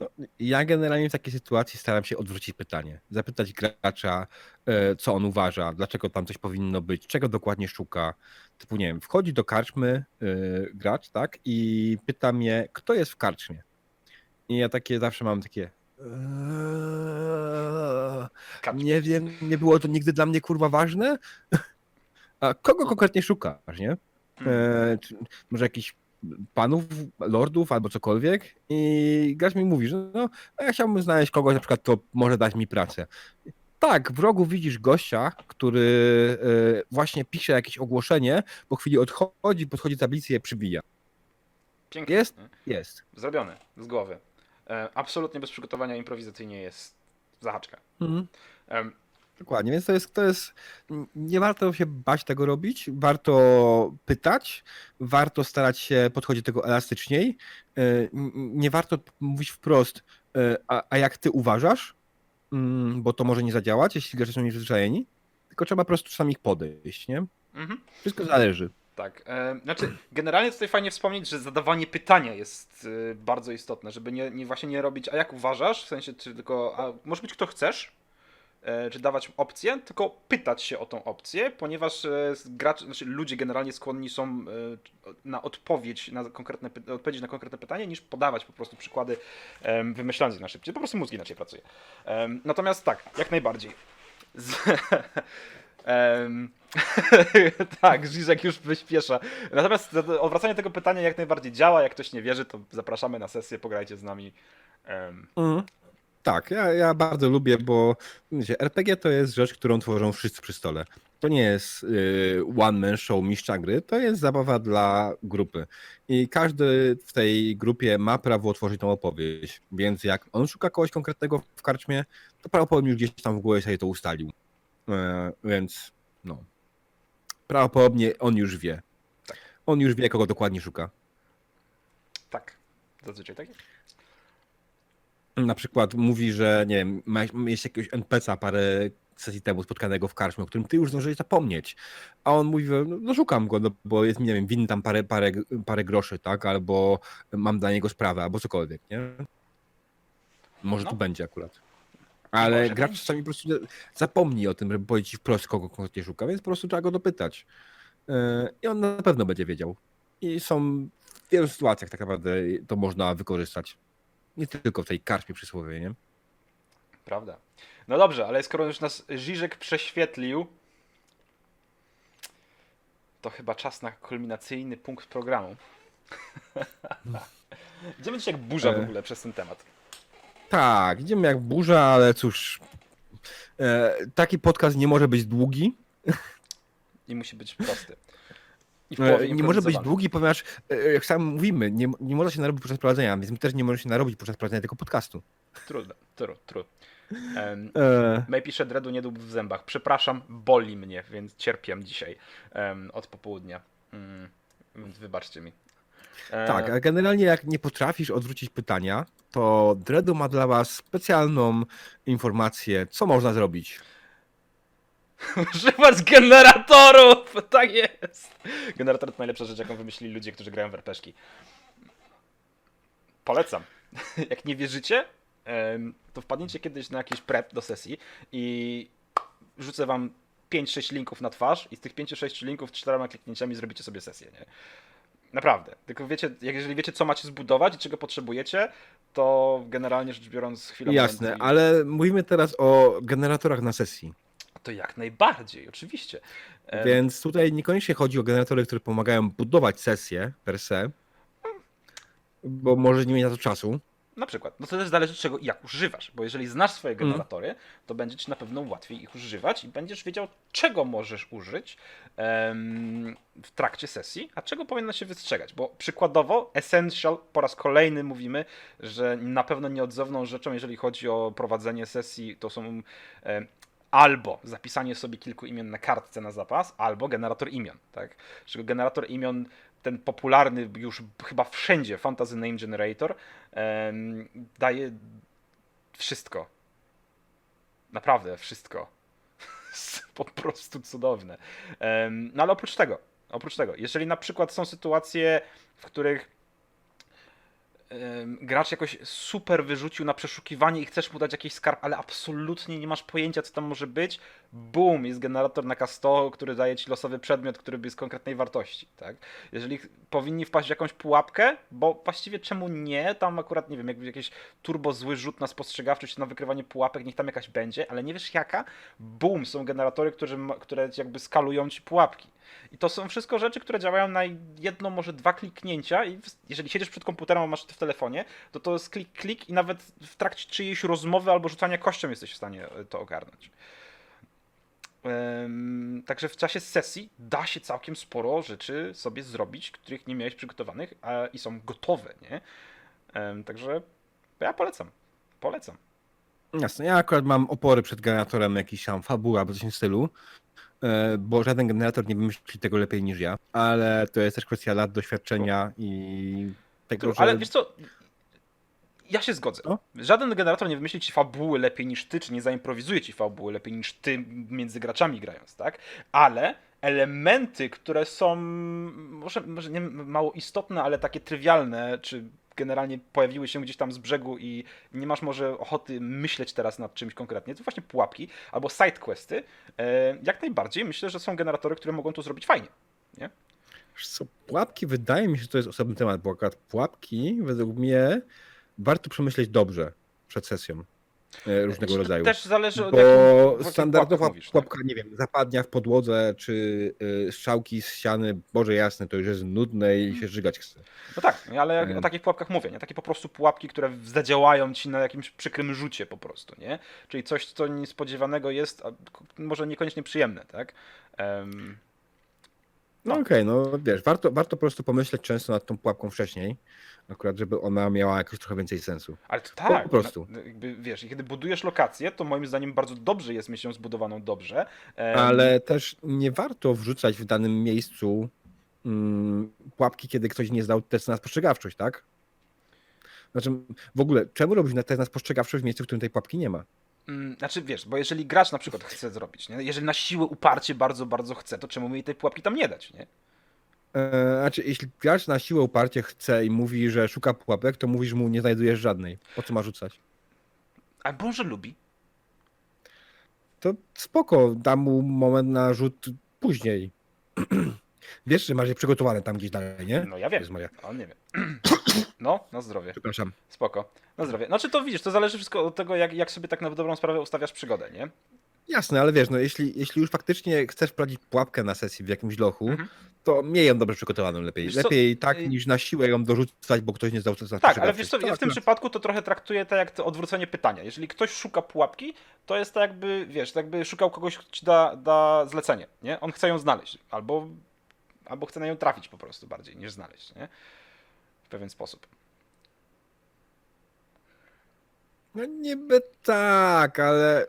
No, ja generalnie w takiej sytuacji staram się odwrócić pytanie. Zapytać gracza, e, co on uważa, dlaczego tam coś powinno być, czego dokładnie szuka. Typu, nie wiem, wchodzi do karczmy e, gracz, tak, i pyta mnie, kto jest w karczmie. I ja takie zawsze mam takie. "Eee. Nie wiem, nie było to nigdy dla mnie kurwa ważne. A kogo konkretnie szukasz, nie? Mm. E, czy może jakichś panów, lordów albo cokolwiek i gracz mi mówi, że no, ja chciałbym znaleźć kogoś na przykład, kto może dać mi pracę. Tak, w rogu widzisz gościa, który e, właśnie pisze jakieś ogłoszenie, po chwili odchodzi, podchodzi tablicy i je przybija. Pięknie. jest? nie? Jest. Zrobione. Z głowy. E, absolutnie bez przygotowania improwizacyjnie jest zahaczka. Em, Dokładnie, więc to jest, to jest, nie warto się bać tego robić, warto pytać, warto starać się podchodzić do tego elastyczniej, e, nie warto mówić wprost, e, a, a jak ty uważasz, Mm, bo to może nie zadziałać, jeśli gracze są nieprzyzwyczajeni, tylko trzeba po prostu czasami ich podejść, nie? mhm. Wszystko zależy. Tak. E, znaczy, generalnie tutaj fajnie wspomnieć, że zadawanie pytania jest bardzo istotne, żeby nie, nie właśnie nie robić, a jak uważasz, w sensie, czy tylko, a może być kto chcesz, czy dawać opcję, tylko pytać się o tą opcję, ponieważ e, znaczy ludzie generalnie skłonni są e, na odpowiedź na konkretne, odpowiedzieć na konkretne pytanie, niż podawać po prostu przykłady, wymyślając je na szybciej. Po prostu mózg inaczej pracuje. Natomiast tak, jak najbardziej. Z... Tak, Żyżek już wyśpiesza. Natomiast to- to odwracanie tego pytania jak najbardziej działa. Jak ktoś nie wierzy, to zapraszamy na sesję, pograjcie z nami. Em, Tak, ja, ja bardzo lubię, bo wiecie, RPG to jest rzecz, którą tworzą wszyscy przy stole. To nie jest y, one-man show mistrza gry, to jest zabawa dla grupy. I każdy w tej grupie ma prawo otworzyć tą opowieść. Więc jak on szuka kogoś konkretnego w karczmie, to prawdopodobnie już gdzieś tam w głowie sobie to ustalił. E, więc no. prawdopodobnie on już wie. On już wie, kogo dokładnie szuka. Tak, zazwyczaj tak jest. Na przykład mówi, że nie wiem, miałeś jakiegoś NPC-a parę sesji temu spotkanego w karczmie, o którym ty już zdążyłeś zapomnieć. A on mówi, że no, no szukam go, no, bo jest mi, nie wiem, winny tam parę, parę, parę groszy, tak? Albo mam dla niego sprawę, albo cokolwiek, nie? Może No. tu będzie akurat. Ale Może gracz czasami po prostu zapomni o tym, żeby powiedzieć ci wprost, kogo konkretnie szuka, więc po prostu trzeba go dopytać. Yy, I on na pewno będzie wiedział. I są w wielu sytuacjach tak naprawdę to można wykorzystać. Nie tylko w tej karczmie przysłowie, nie? Prawda. No dobrze, ale skoro już nas Żyżek prześwietlił, to chyba czas na kulminacyjny punkt programu. Idziemy dzisiaj jak burza w E. ogóle przez ten temat. Tak, idziemy jak burza, ale cóż. E, taki podcast nie może być długi. I musi być prosty. I w E, połowie nie może być długi, ponieważ, e, jak sam mówimy, nie, nie można się narobić podczas prowadzenia, więc my też nie możemy się narobić podczas prowadzenia tego podcastu. Trudno, trudno, trudno. Um, E, May pisze dreadu nie dób w zębach. Przepraszam, boli mnie, więc cierpię dzisiaj em, od popołudnia. Mm, więc wybaczcie mi. E, tak, a generalnie jak nie potrafisz odwrócić pytania, to Dredu ma dla was specjalną informację, co można zrobić. Używać generatorów! Tak jest! Generator to najlepsza rzecz, jaką wymyślili ludzie, którzy grają w RPG. Polecam. Jak nie wierzycie, to wpadnijcie kiedyś na jakiś prep do sesji i rzucę wam 5-6 linków na twarz i z tych 5-6 linków czterema kliknięciami zrobicie sobie sesję, nie? Naprawdę. Tylko wiecie, jak jeżeli wiecie, co macie zbudować i czego potrzebujecie, to generalnie rzecz biorąc chwilę Jasne, momentu- ale mówimy teraz o generatorach na sesji. To jak najbardziej, oczywiście. Em, Więc tutaj niekoniecznie chodzi o generatory, które pomagają budować sesję per se, bo może nie mieć na to czasu. Na przykład. No to też zależy czego i jak używasz, bo jeżeli znasz swoje Mhm. generatory, to będzie ci na pewno łatwiej ich używać i będziesz wiedział, czego możesz użyć em, w trakcie sesji, a czego powinno się wystrzegać. Bo przykładowo, Essential, po raz kolejny mówimy, że na pewno nieodzowną rzeczą, jeżeli chodzi o prowadzenie sesji, to są em, albo zapisanie sobie kilku imion na kartce na zapas, albo generator imion. Tak? Czego generator imion, ten popularny już chyba wszędzie Fantasy Name Generator, daje wszystko. Naprawdę wszystko. po prostu cudowne. No ale oprócz tego, oprócz tego, jeżeli na przykład są sytuacje, w których gracz jakoś super wyrzucił na przeszukiwanie i chcesz mu dać jakiś skarb, ale absolutnie nie masz pojęcia, co tam może być, boom, jest generator na K100, który daje ci losowy przedmiot, który jest konkretnej wartości, tak? Jeżeli powinni wpaść w jakąś pułapkę, bo właściwie czemu nie, tam akurat, nie wiem, jakby jakiś turbo zły rzut na spostrzegawczość, na wykrywanie pułapek, niech tam jakaś będzie, ale nie wiesz jaka, boom, są generatory, które, które jakby skalują ci pułapki. I to są wszystko rzeczy, które działają na jedno, może dwa kliknięcia i jeżeli siedzisz przed komputerem, masz w telefonie, to to jest klik, klik i nawet w trakcie czyjejś rozmowy albo rzucania kością jesteś w stanie e, to ogarnąć. Także w czasie sesji da się całkiem sporo rzeczy sobie zrobić, których nie miałeś przygotowanych a, i są gotowe, nie? Także ja polecam. Polecam. Jasne, ja akurat mam opory przed generatorem jakiś tam fabuła albo coś w tym stylu, e, bo żaden generator nie wymyśli tego lepiej niż ja, ale to jest też kwestia lat doświadczenia i że... Ale wiesz co? Ja się zgodzę. No. Żaden generator nie wymyśli ci fabuły lepiej niż ty, czy nie zaimprowizuje ci fabuły lepiej niż ty między graczami grając, tak? Ale elementy, które są może, może nie mało istotne, ale takie trywialne, czy generalnie pojawiły się gdzieś tam z brzegu i nie masz może ochoty myśleć teraz nad czymś konkretnie, to właśnie pułapki albo sidequesty, e, jak najbardziej myślę, że są generatory, które mogą to zrobić fajnie. Wiesz Co, pułapki wydaje mi się, że to jest osobny temat, bo akurat pułapki według mnie warto przemyśleć dobrze przed sesją e, różnego To rodzaju. Też zależy od Bo standardowa mówisz, tak? pułapka, nie wiem, zapadnia w podłodze, czy y, strzałki z ściany, Boże jasne, to już jest nudne i się żygać chce. No tak, ale Nie. o takich pułapkach mówię, nie? Takie po prostu pułapki, które zadziałają ci na jakimś przykrym rzucie po prostu, nie? Czyli coś, co niespodziewanego jest, a może niekoniecznie przyjemne, tak? Em, No No. okej, no wiesz, warto, warto po prostu pomyśleć często nad tą pułapką wcześniej, akurat żeby ona miała jakoś trochę więcej sensu. Ale to tak, po prostu. na- Jakby, wiesz, i kiedy budujesz lokację, to moim zdaniem bardzo dobrze jest mieć ją zbudowaną dobrze. Em, Ale też nie warto wrzucać w danym miejscu mm, pułapki, kiedy ktoś nie zdał testu na spostrzegawczość, tak? Znaczy, w ogóle, czemu robić test na spostrzegawczość w miejscu, w którym tej pułapki nie ma? Mm, Znaczy, wiesz, bo jeżeli gracz na przykład chce zrobić, nie? jeżeli na siłę uparcie bardzo, bardzo chce, to czemu mi tej pułapki tam nie dać, nie? E, znaczy, jeśli gracz na siłę uparcie chce i mówi, że szuka pułapek, to mówisz mu, nie znajdujesz żadnej. Po co ma rzucać? A może lubi? To spoko, dam mu moment na rzut później. Wiesz, że masz je przygotowane tam gdzieś dalej, nie? No ja wiem. Jezus Maria. On nie wie. No, na zdrowie. Przepraszam. Spoko. Na zdrowie. Znaczy to widzisz, to zależy wszystko od tego, jak, jak sobie tak na dobrą sprawę ustawiasz przygodę, nie? Jasne, ale wiesz, no jeśli, jeśli już faktycznie chcesz wprowadzić pułapkę na sesji w jakimś lochu, Mhm. to miej ją dobrze przygotowaną lepiej. Wiesz co, lepiej tak, y- niż na siłę ją dorzucać, bo ktoś nie zdał na Tak, ale wiesz co, ja w tym Tak, przypadku to trochę traktuję to jak to odwrócenie pytania. Jeżeli ktoś szuka pułapki, to jest tak jakby, wiesz, tak jakby szukał kogoś, kto ci da, da zlecenie, nie? On chce ją znaleźć, albo, albo chce na nią trafić po prostu bardziej, niż znaleźć, nie? W pewien sposób. No niby tak, ale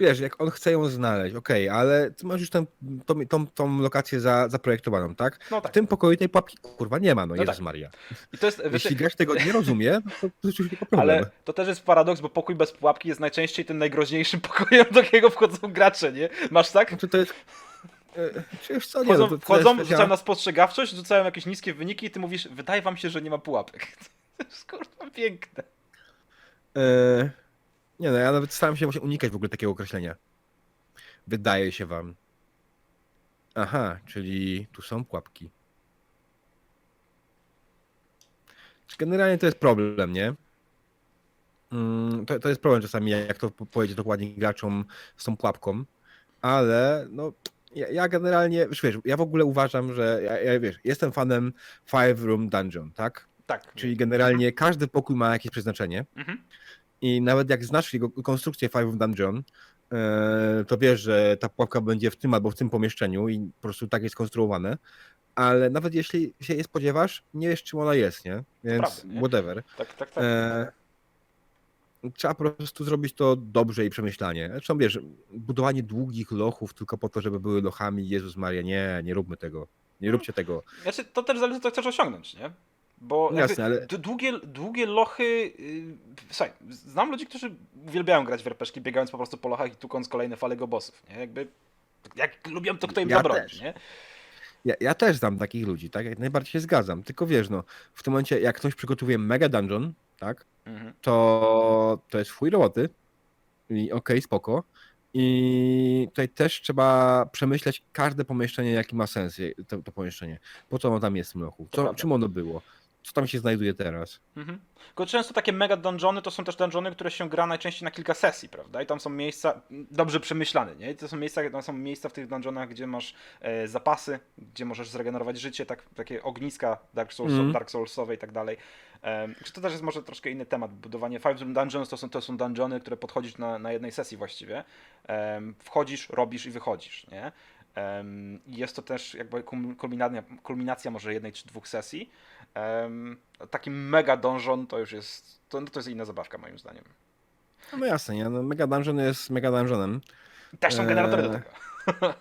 wiesz, jak on chce ją znaleźć, okej, ale ty masz już tę, tą, tą, tą lokację za, zaprojektowaną, tak? No W tak. tym pokoju tej pułapki kurwa nie ma, no, No Jezus tak. Maria. I to jest, Jeśli gracz tego nie rozumie, to to już tylko problem. ale to też jest paradoks, bo pokój bez pułapki jest najczęściej tym najgroźniejszym pokojem, do jakiego wchodzą gracze, nie? Masz tak? Znaczy to jest... e, Czy już co, nie, Wchodzą, no, wchodzą jest rzucają na spostrzegawczość, rzucają jakieś niskie wyniki i ty mówisz, wydaje wam się, że nie ma pułapek. To jest kurwa piękne. E, nie no, ja nawet staram się właśnie unikać w ogóle takiego określenia. Wydaje się wam. Aha, czyli tu są pułapki. Generalnie to jest problem, nie? Mm, To, to jest problem czasami, jak to po- powiedzieć dokładnie graczom z tą pułapką, ale no, ja, ja generalnie, wiesz, wiesz, ja w ogóle uważam, że ja, ja wiesz, jestem fanem Five Room Dungeon, tak? Tak. Czyli generalnie każdy pokój ma jakieś przeznaczenie. Mhm. I nawet jak znasz jego konstrukcję Five of Dungeon, e, to wiesz, że ta pułapka będzie w tym albo w tym pomieszczeniu i po prostu tak jest skonstruowane. Ale nawet jeśli się jej spodziewasz, nie wiesz czym ona jest, nie? Więc prawda, nie? whatever. Tak, tak, tak. E, trzeba po prostu zrobić to dobrze i przemyślanie. Zresztą wiesz, budowanie długich lochów tylko po to, żeby były lochami, Jezus Maria, nie, nie róbmy tego. Nie róbcie tego. Znaczy, to też zależy, co chcesz osiągnąć, nie? Bo jakby Jasne, ale- długie, długie lochy. Yy, słuchaj, znam ludzi, którzy uwielbiają grać w RPG, biegając po prostu po lochach i tukąc kolejne fale nie? Jakby. Jak lubią, to kto im Ja zabroni, nie? Ja, ja też znam takich ludzi, tak? Jak najbardziej się zgadzam. Tylko wiesz, no, w tym momencie, jak ktoś przygotowuje mega dungeon, tak? Mhm. to to jest fuj roboty. I okej, spoko. I tutaj też trzeba przemyśleć każde pomieszczenie, jaki ma sens je- to, to pomieszczenie. Po co ono tam jest w mroku? To Co, prawda. czym ono było? Co tam się znajduje teraz? Mhm. Tylko często takie mega dungeony to są też dungeony, które się gra najczęściej na kilka sesji, prawda? I tam są miejsca dobrze przemyślane, nie? I to są miejsca, tam są miejsca w tych dungeonach, gdzie masz e, zapasy, gdzie możesz zregenerować życie, tak, takie ogniska Dark, Souls, Mhm. Dark Soulsowe i tak dalej. Czy to też jest może troszkę inny temat. Budowanie Five Room Dungeons to są, to są dungeony, które podchodzisz na, na jednej sesji właściwie. Wchodzisz, robisz i wychodzisz, nie? I jest to też jakby kulminacja, kulminacja może jednej czy dwóch sesji. Taki mega donżon to już jest, to, to jest inna zabawka moim zdaniem. No, no jasne, nie? No, mega dungeon jest mega dungeonem. Też są generatory do Eee, tego.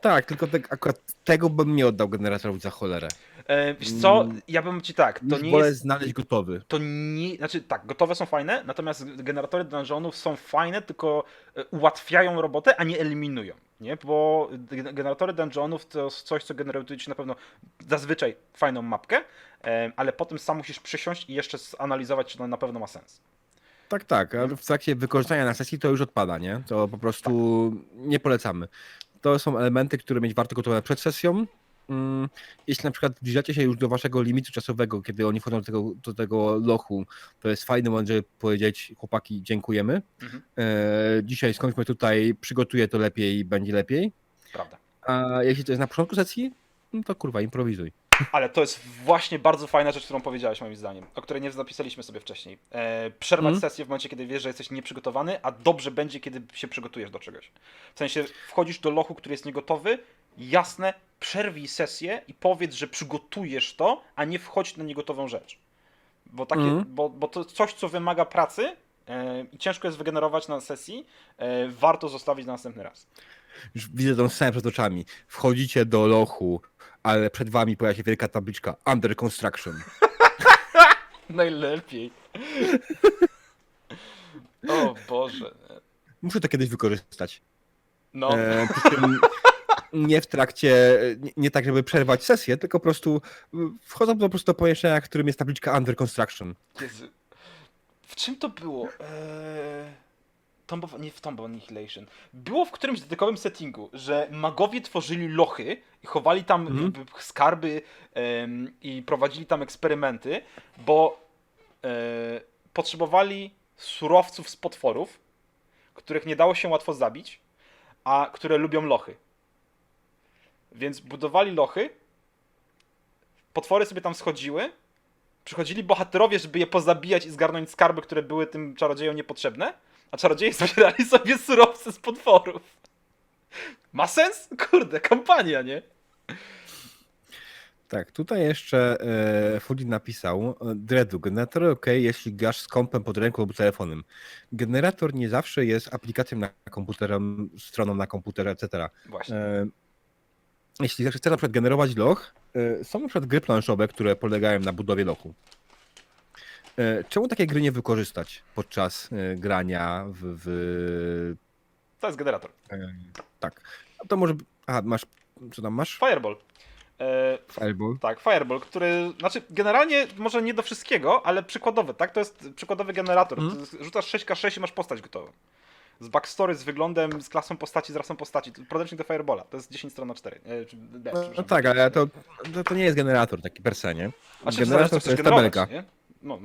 Tak, tylko te, akurat tego bym nie oddał generatorowi za cholerę. E, wiesz co, Mm, ja bym ci tak, to Już nie wolę jest, znaleźć gotowy. to nie, znaczy tak, gotowe są fajne, natomiast generatory dungeonów są fajne, tylko e, ułatwiają robotę, a nie eliminują, nie? Bo gen- generatory dungeonów to jest coś, co generuje ci na pewno zazwyczaj fajną mapkę, em, ale potem sam musisz przysiąść i jeszcze zanalizować, czy to na pewno ma sens. Tak, tak, ale w trakcie wykorzystania na sesji to już odpada, nie? To po prostu nie polecamy. To są elementy, które mieć warto gotowe przed sesją. Mm, Jeśli na przykład zbliżacie się już do waszego limitu czasowego, kiedy oni wchodzą do tego, do tego lochu, to jest fajny moment, żeby powiedzieć chłopaki, dziękujemy. Mhm. E, dzisiaj skończmy tutaj, przygotuję to lepiej, będzie lepiej. Prawda. A jeśli to jest na początku sesji, no to kurwa, improwizuj. Ale to jest właśnie bardzo fajna rzecz, którą powiedziałeś moim zdaniem, o której nie zapisaliśmy sobie wcześniej. E, przerwać Mhm. sesję w momencie, kiedy wiesz, że jesteś nieprzygotowany, a dobrze będzie, kiedy się przygotujesz do czegoś. W sensie wchodzisz do lochu, który jest niegotowy, jasne, przerwij sesję i powiedz, że przygotujesz to, a nie wchodź na niegotową rzecz. Bo, takie, Mhm. bo, bo to coś, co wymaga pracy e, i ciężko jest wygenerować na sesji, e, warto zostawić na następny raz. Już widzę tą scenę przed oczami. Wchodzicie do lochu, ale przed wami pojawia się wielka tabliczka Under Construction. Najlepiej. o Boże. Muszę to kiedyś wykorzystać. No. E, przy czym nie w trakcie, nie, nie tak, żeby przerwać sesję, tylko po prostu y, wchodzą po prostu do pomieszczenia, w którym jest tabliczka Under Construction. Jezu. W czym to było? Eee... Tomb of, nie w Tomb of Annihilation. Było w którymś dotykowym settingu, że magowie tworzyli lochy i chowali tam jakby skarby i prowadzili tam eksperymenty, bo e, potrzebowali surowców z potworów, których nie dało się łatwo zabić, a które lubią lochy. Więc budowali lochy, potwory sobie tam schodziły, przychodzili bohaterowie, żeby je pozabijać i zgarnąć skarby, które były tym czarodziejom niepotrzebne, a czarodzieje zbierali sobie surowce z potworów. Ma sens? Kurde, kampania, nie? Tak, tutaj jeszcze e, Fudin napisał, e, Dredu, generator ok, jeśli grasz z kompem pod ręką lub telefonem. Generator nie zawsze jest aplikacją na komputerem, stroną na komputerze, etc. Właśnie. E, jeśli chcesz na przykład generować loch, e, są na przykład gry planszowe, które polegają na budowie lochu. E, czemu takie gry nie wykorzystać podczas e, grania w, w To jest generator. tak. A to może. Aha, masz. Co tam masz? Fireball. Fireball. tak, Fireball, który, znaczy generalnie może nie do wszystkiego, ale przykładowy, tak? To jest przykładowy generator. Ty Rzucasz 6k6 i masz postać gotową. Z backstory, z wyglądem, z klasą postaci, z rasą postaci. Podręcznik do Fireballa. To jest 10 stron na 4. E, czy, B, No, przepraszam. tak, ale to, to, to nie jest generator taki per se, nie? A generator to jest tabelka. Nie? No.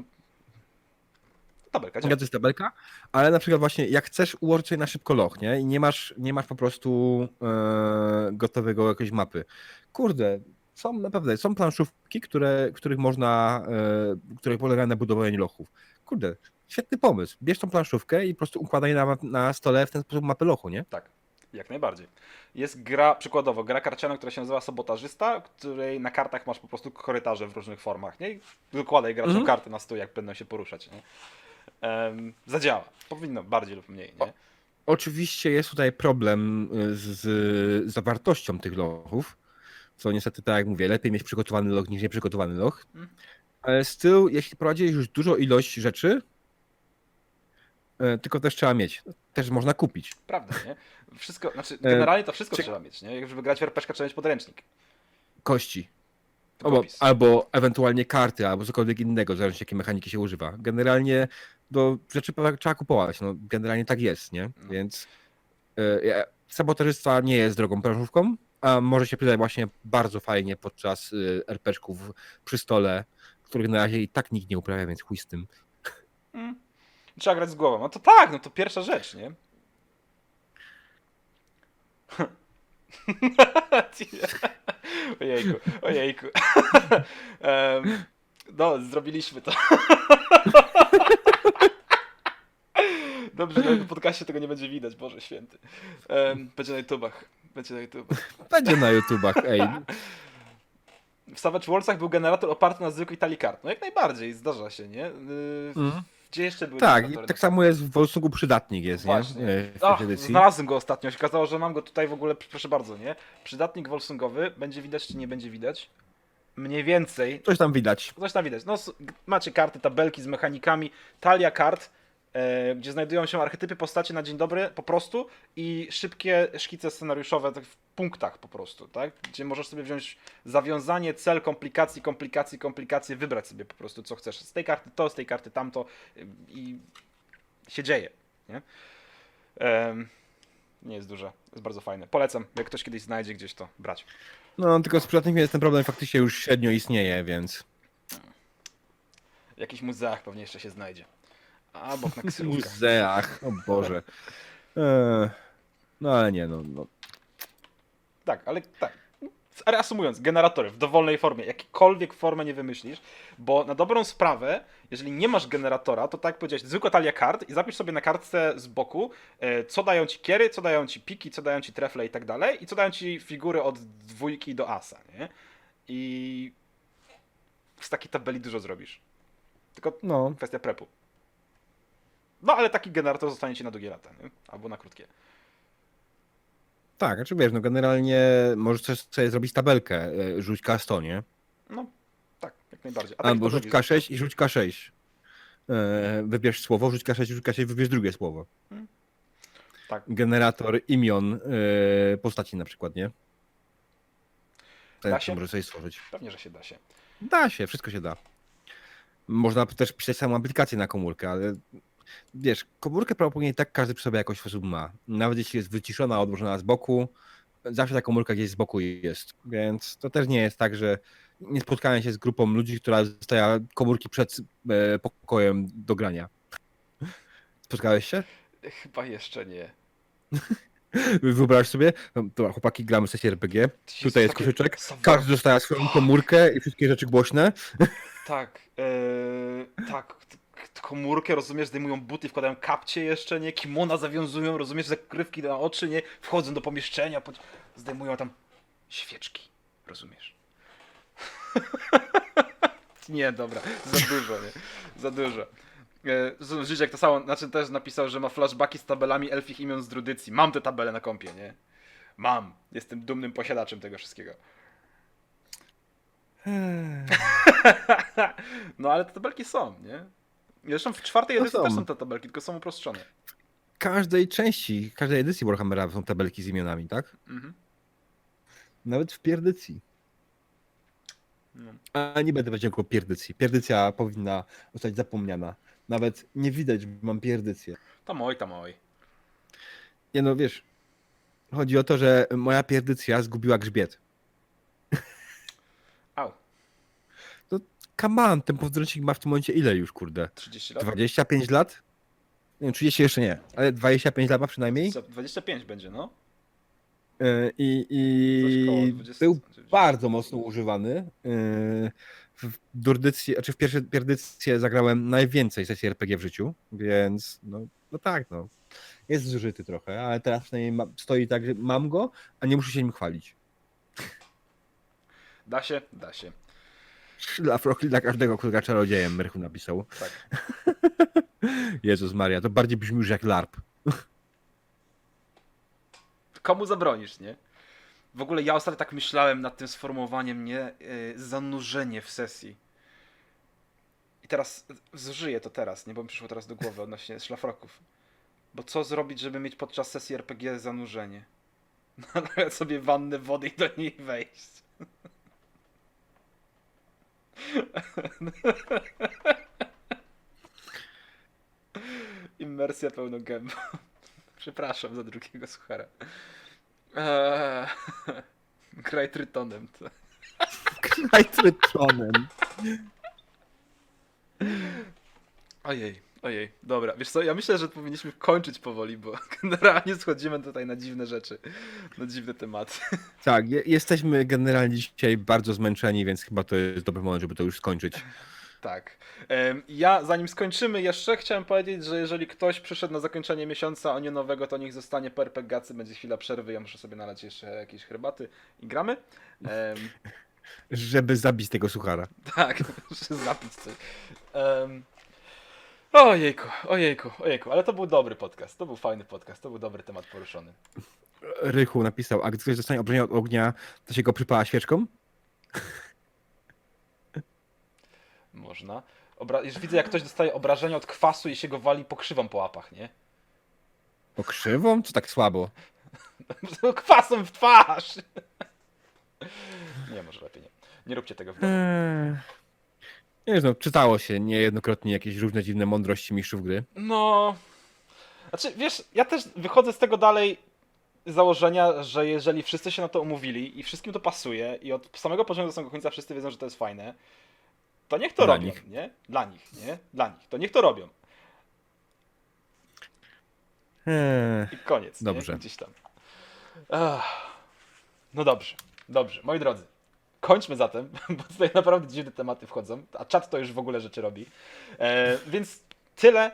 Tabelka, to jest tabelka, ale na przykład właśnie jak chcesz ułożyć sobie na szybko loch, nie? I nie masz, nie masz po prostu e, gotowego jakiejś mapy. Kurde, są naprawdę, są planszówki, które, których można, e, które polegają na budowaniu lochów. Kurde, świetny pomysł. Bierz tą planszówkę i po prostu układaj na, na stole w ten sposób mapę lochu, nie? Tak, jak najbardziej. Jest gra, przykładowo, gra karciana, która się nazywa Sabotażysta, której na kartach masz po prostu korytarze w różnych formach, nie? I dokładaj graczom Mhm. karty na stół, jak będą się poruszać, nie? Em, zadziała. Powinno bardziej lub mniej, nie? Oczywiście jest tutaj problem y, z, z zawartością tych lochów, co niestety, tak jak mówię, lepiej mieć przygotowany loch niż nieprzygotowany loch. Mhm. Ale z tyłu, jeśli prowadzisz już dużo ilość rzeczy, tylko też trzeba mieć. Też można kupić. Prawda, nie? Wszystko, znaczy, E, generalnie to wszystko czy- trzeba mieć, nie? Jak Żeby grać w RPG, trzeba mieć podręcznik. Kości. Albo, albo ewentualnie karty, albo cokolwiek innego, zależy jakiej mechaniki się używa. Generalnie do rzeczy trzeba kupować. No, generalnie tak jest, nie? No. Więc sabotażysta nie jest drogą planszówką, a może się przydać właśnie bardzo fajnie podczas y, RPG-ków przy stole, których na razie i tak nikt nie uprawia, więc chuj z tym. Mm. Trzeba grać z głową. No to tak, no to pierwsza rzecz, nie? ojejku, ojejku. Em, no, zrobiliśmy to. Dobrze, że w podcaście tego nie będzie widać, Boże Święty. Em, będzie na YouTubach. Będzie na YouTubach. Będzie na YouTubach, ej. W Savage Worldsach był generator oparty na zwykłej talii kart. No jak najbardziej, zdarza się, nie? Yy, Gdzie jeszcze były Tak, i tak samo jest w Wolsungu przydatnik jest, nie? Właśnie. Y, W Ach, tej edycji. znalazłem go ostatnio. Się okazało, że mam go tutaj w ogóle, proszę bardzo, nie? Przydatnik Wolsungowy. Będzie widać, czy nie będzie widać? Mniej więcej. Coś tam widać. Coś tam widać. No, s- macie karty, tabelki z mechanikami, talia kart, e, gdzie znajdują się archetypy postaci na dzień dobry po prostu i szybkie szkice scenariuszowe tak w punktach po prostu, tak? Gdzie możesz sobie wziąć zawiązanie, cel, komplikacji, komplikacji, komplikacje, wybrać sobie po prostu co chcesz. Z tej karty to, z tej karty tamto y, i się dzieje, nie? Em, nie jest duże, jest bardzo fajne. Polecam, jak ktoś kiedyś znajdzie gdzieś to brać. No, tylko z przydatnikiem jest ten problem faktycznie już średnio istnieje, więc... W jakichś muzeach pewnie jeszcze się znajdzie. Na W muzeach, o Boże. Eee, no ale nie, no, no. Tak, ale tak. reasumując, generatory w dowolnej formie, jakikolwiek formę nie wymyślisz, bo na dobrą sprawę, jeżeli nie masz generatora, to tak jak powiedziałeś, zwykła talia kart i zapisz sobie na kartce z boku, e, co dają ci kiery, co dają ci piki, co dają ci trefle i tak dalej, i co dają ci figury od dwójki do asa, nie? I z takiej tabeli dużo zrobisz. Tylko No, kwestia prepu. No ale taki generator zostanie ci na długie lata, nie? albo na krótkie. tak, znaczy wiesz, no generalnie możesz sobie zrobić tabelkę, e, rzuć K100, nie? No, tak, jak najbardziej. A Albo rzuć robisz. K6 i rzuć K6. E, Wybierz słowo, rzuć K6, rzuć K6, wybierz drugie słowo. Tak. Generator imion e, postaci na przykład, nie? Da Ten, się? co możesz sobie stworzyć. Pewnie, że się da się. Da się, wszystko się da. Można też pisać samą aplikację na komórkę, ale wiesz, komórkę prawdopodobnie tak każdy przy sobie jakoś sposób ma. Nawet jeśli jest wyciszona, odłożona z boku, zawsze ta komórka gdzieś z boku jest. Więc to też nie jest tak, że nie spotkałem się z grupą ludzi, która zostaje komórki przed e, pokojem do grania. Spotkałeś się? Chyba jeszcze nie. Wyobraź sobie, no, dobra, chłopaki, gramy sesję RPG, tutaj jest koszyczek, każdy dostaje swoją komórkę i wszystkie rzeczy głośne. Tak, yy, tak. Komórkę, rozumiesz, zdejmują buty, wkładają kapcie jeszcze, nie? Kimona zawiązują, rozumiesz, zakrywki na oczy, nie? Wchodzą do pomieszczenia, pod... zdejmują tam świeczki, rozumiesz? nie, dobra, za dużo, nie? Za dużo. E, Życiek to samo, znaczy też napisał, że ma flashbacki z tabelami elfich imion z Drudycji. Mam te tabele na kompie, nie? Mam. Jestem dumnym posiadaczem tego wszystkiego. No ale te tabelki są, nie? Zresztą w czwartej No edycji są. też są te tabelki, tylko są uproszczone. każdej części, każdej edycji Warhammera są tabelki z imionami, tak? Mhm. Nawet w pierdycji. No. A nie będę powiedział o pierdycji. Pierdycja powinna zostać zapomniana. Nawet nie widać, że mam pierdycję. Tam oj, tam oj. Nie no, wiesz, chodzi o to, że moja pierdycja zgubiła grzbiet. Come on, ten powdręcznik ma w tym momencie ile już, kurde? 30 lat? 25 lat? Nie wiem, 30 jeszcze nie, ale 25 lat ma przynajmniej. Co, 25 będzie, no? Yy, I, Coś koło i 20, był 30. bardzo mocno używany. Yy, W durdycji, znaczy w pierwszej pierdycję zagrałem najwięcej sesji RPG w życiu, więc no, no tak, no. Jest zużyty trochę, ale teraz przynajmniej ma, stoi tak, że mam go, a nie muszę się nim chwalić. Da się? Da się. Dla, dla każdego, gra czarodziejem, Merchu napisał. Tak. Jezus Maria, to bardziej brzmi już jak LARP. Komu zabronisz, nie? W ogóle ja ostatnio tak myślałem nad tym sformułowaniem, nie? Yy, zanurzenie w sesji. I teraz zużyję to teraz, nie? Bo mi przyszło teraz do głowy odnośnie szlafroków. Bo co zrobić, żeby mieć podczas sesji RPG zanurzenie? Nalać sobie wannę wody i do niej wejść. Immersja pełną gębą. Przepraszam za drugiego suchara. Eee, Graj trytonem. To. Najtrytonem. Ojej, ojej. Dobra, wiesz co, ja myślę, że powinniśmy kończyć powoli, bo generalnie schodzimy tutaj na dziwne rzeczy, na dziwne tematy. Tak, je, jesteśmy generalnie dzisiaj bardzo zmęczeni, więc chyba to jest dobry moment, żeby to już skończyć. Tak. Em, Ja, zanim skończymy jeszcze, chciałem powiedzieć, że jeżeli ktoś przyszedł na zakończenie miesiąca, a nie nowego, to niech zostanie po RPGacy, będzie chwila przerwy, ja muszę sobie nalać jeszcze jakieś herbaty i gramy. Em, Żeby zabić tego suchara. Tak, muszę zapić coś. Um, ojejku, ojejku, ojejku, ale to był dobry podcast, to był fajny podcast, to był dobry temat poruszony. Rychu napisał, a gdy ktoś dostanie obrażenia od ognia, to się go przypala świeczką? Można. Obra- już widzę, jak ktoś dostaje obrażenia od kwasu i się go wali pokrzywą po łapach, nie? Pokrzywą? Czy tak słabo? Kwasem w twarz! Nie, może lepiej nie. Nie róbcie tego w domu. Nie wiem, no, czytało się niejednokrotnie jakieś różne dziwne mądrości mistrzów gry. No. Znaczy, wiesz, ja też wychodzę z tego dalej z założenia, że jeżeli wszyscy się na to umówili i wszystkim to pasuje i od samego początku do samego końca wszyscy wiedzą, że to jest fajne, to niech to Dla robią, nich. nie? Dla nich, nie? Dla nich. To niech to robią. Eee... I koniec. Dobrze. Nie? Gdzieś tam. Ach. No dobrze. Dobrze, moi drodzy. Kończmy zatem, bo tutaj naprawdę dziwne tematy wchodzą, a czat to już w ogóle rzeczy robi. E, więc tyle.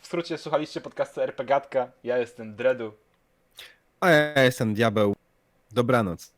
W skrócie słuchaliście podcastu RPGatka. Ja jestem Dredu. A ja jestem diabeł. Dobranoc.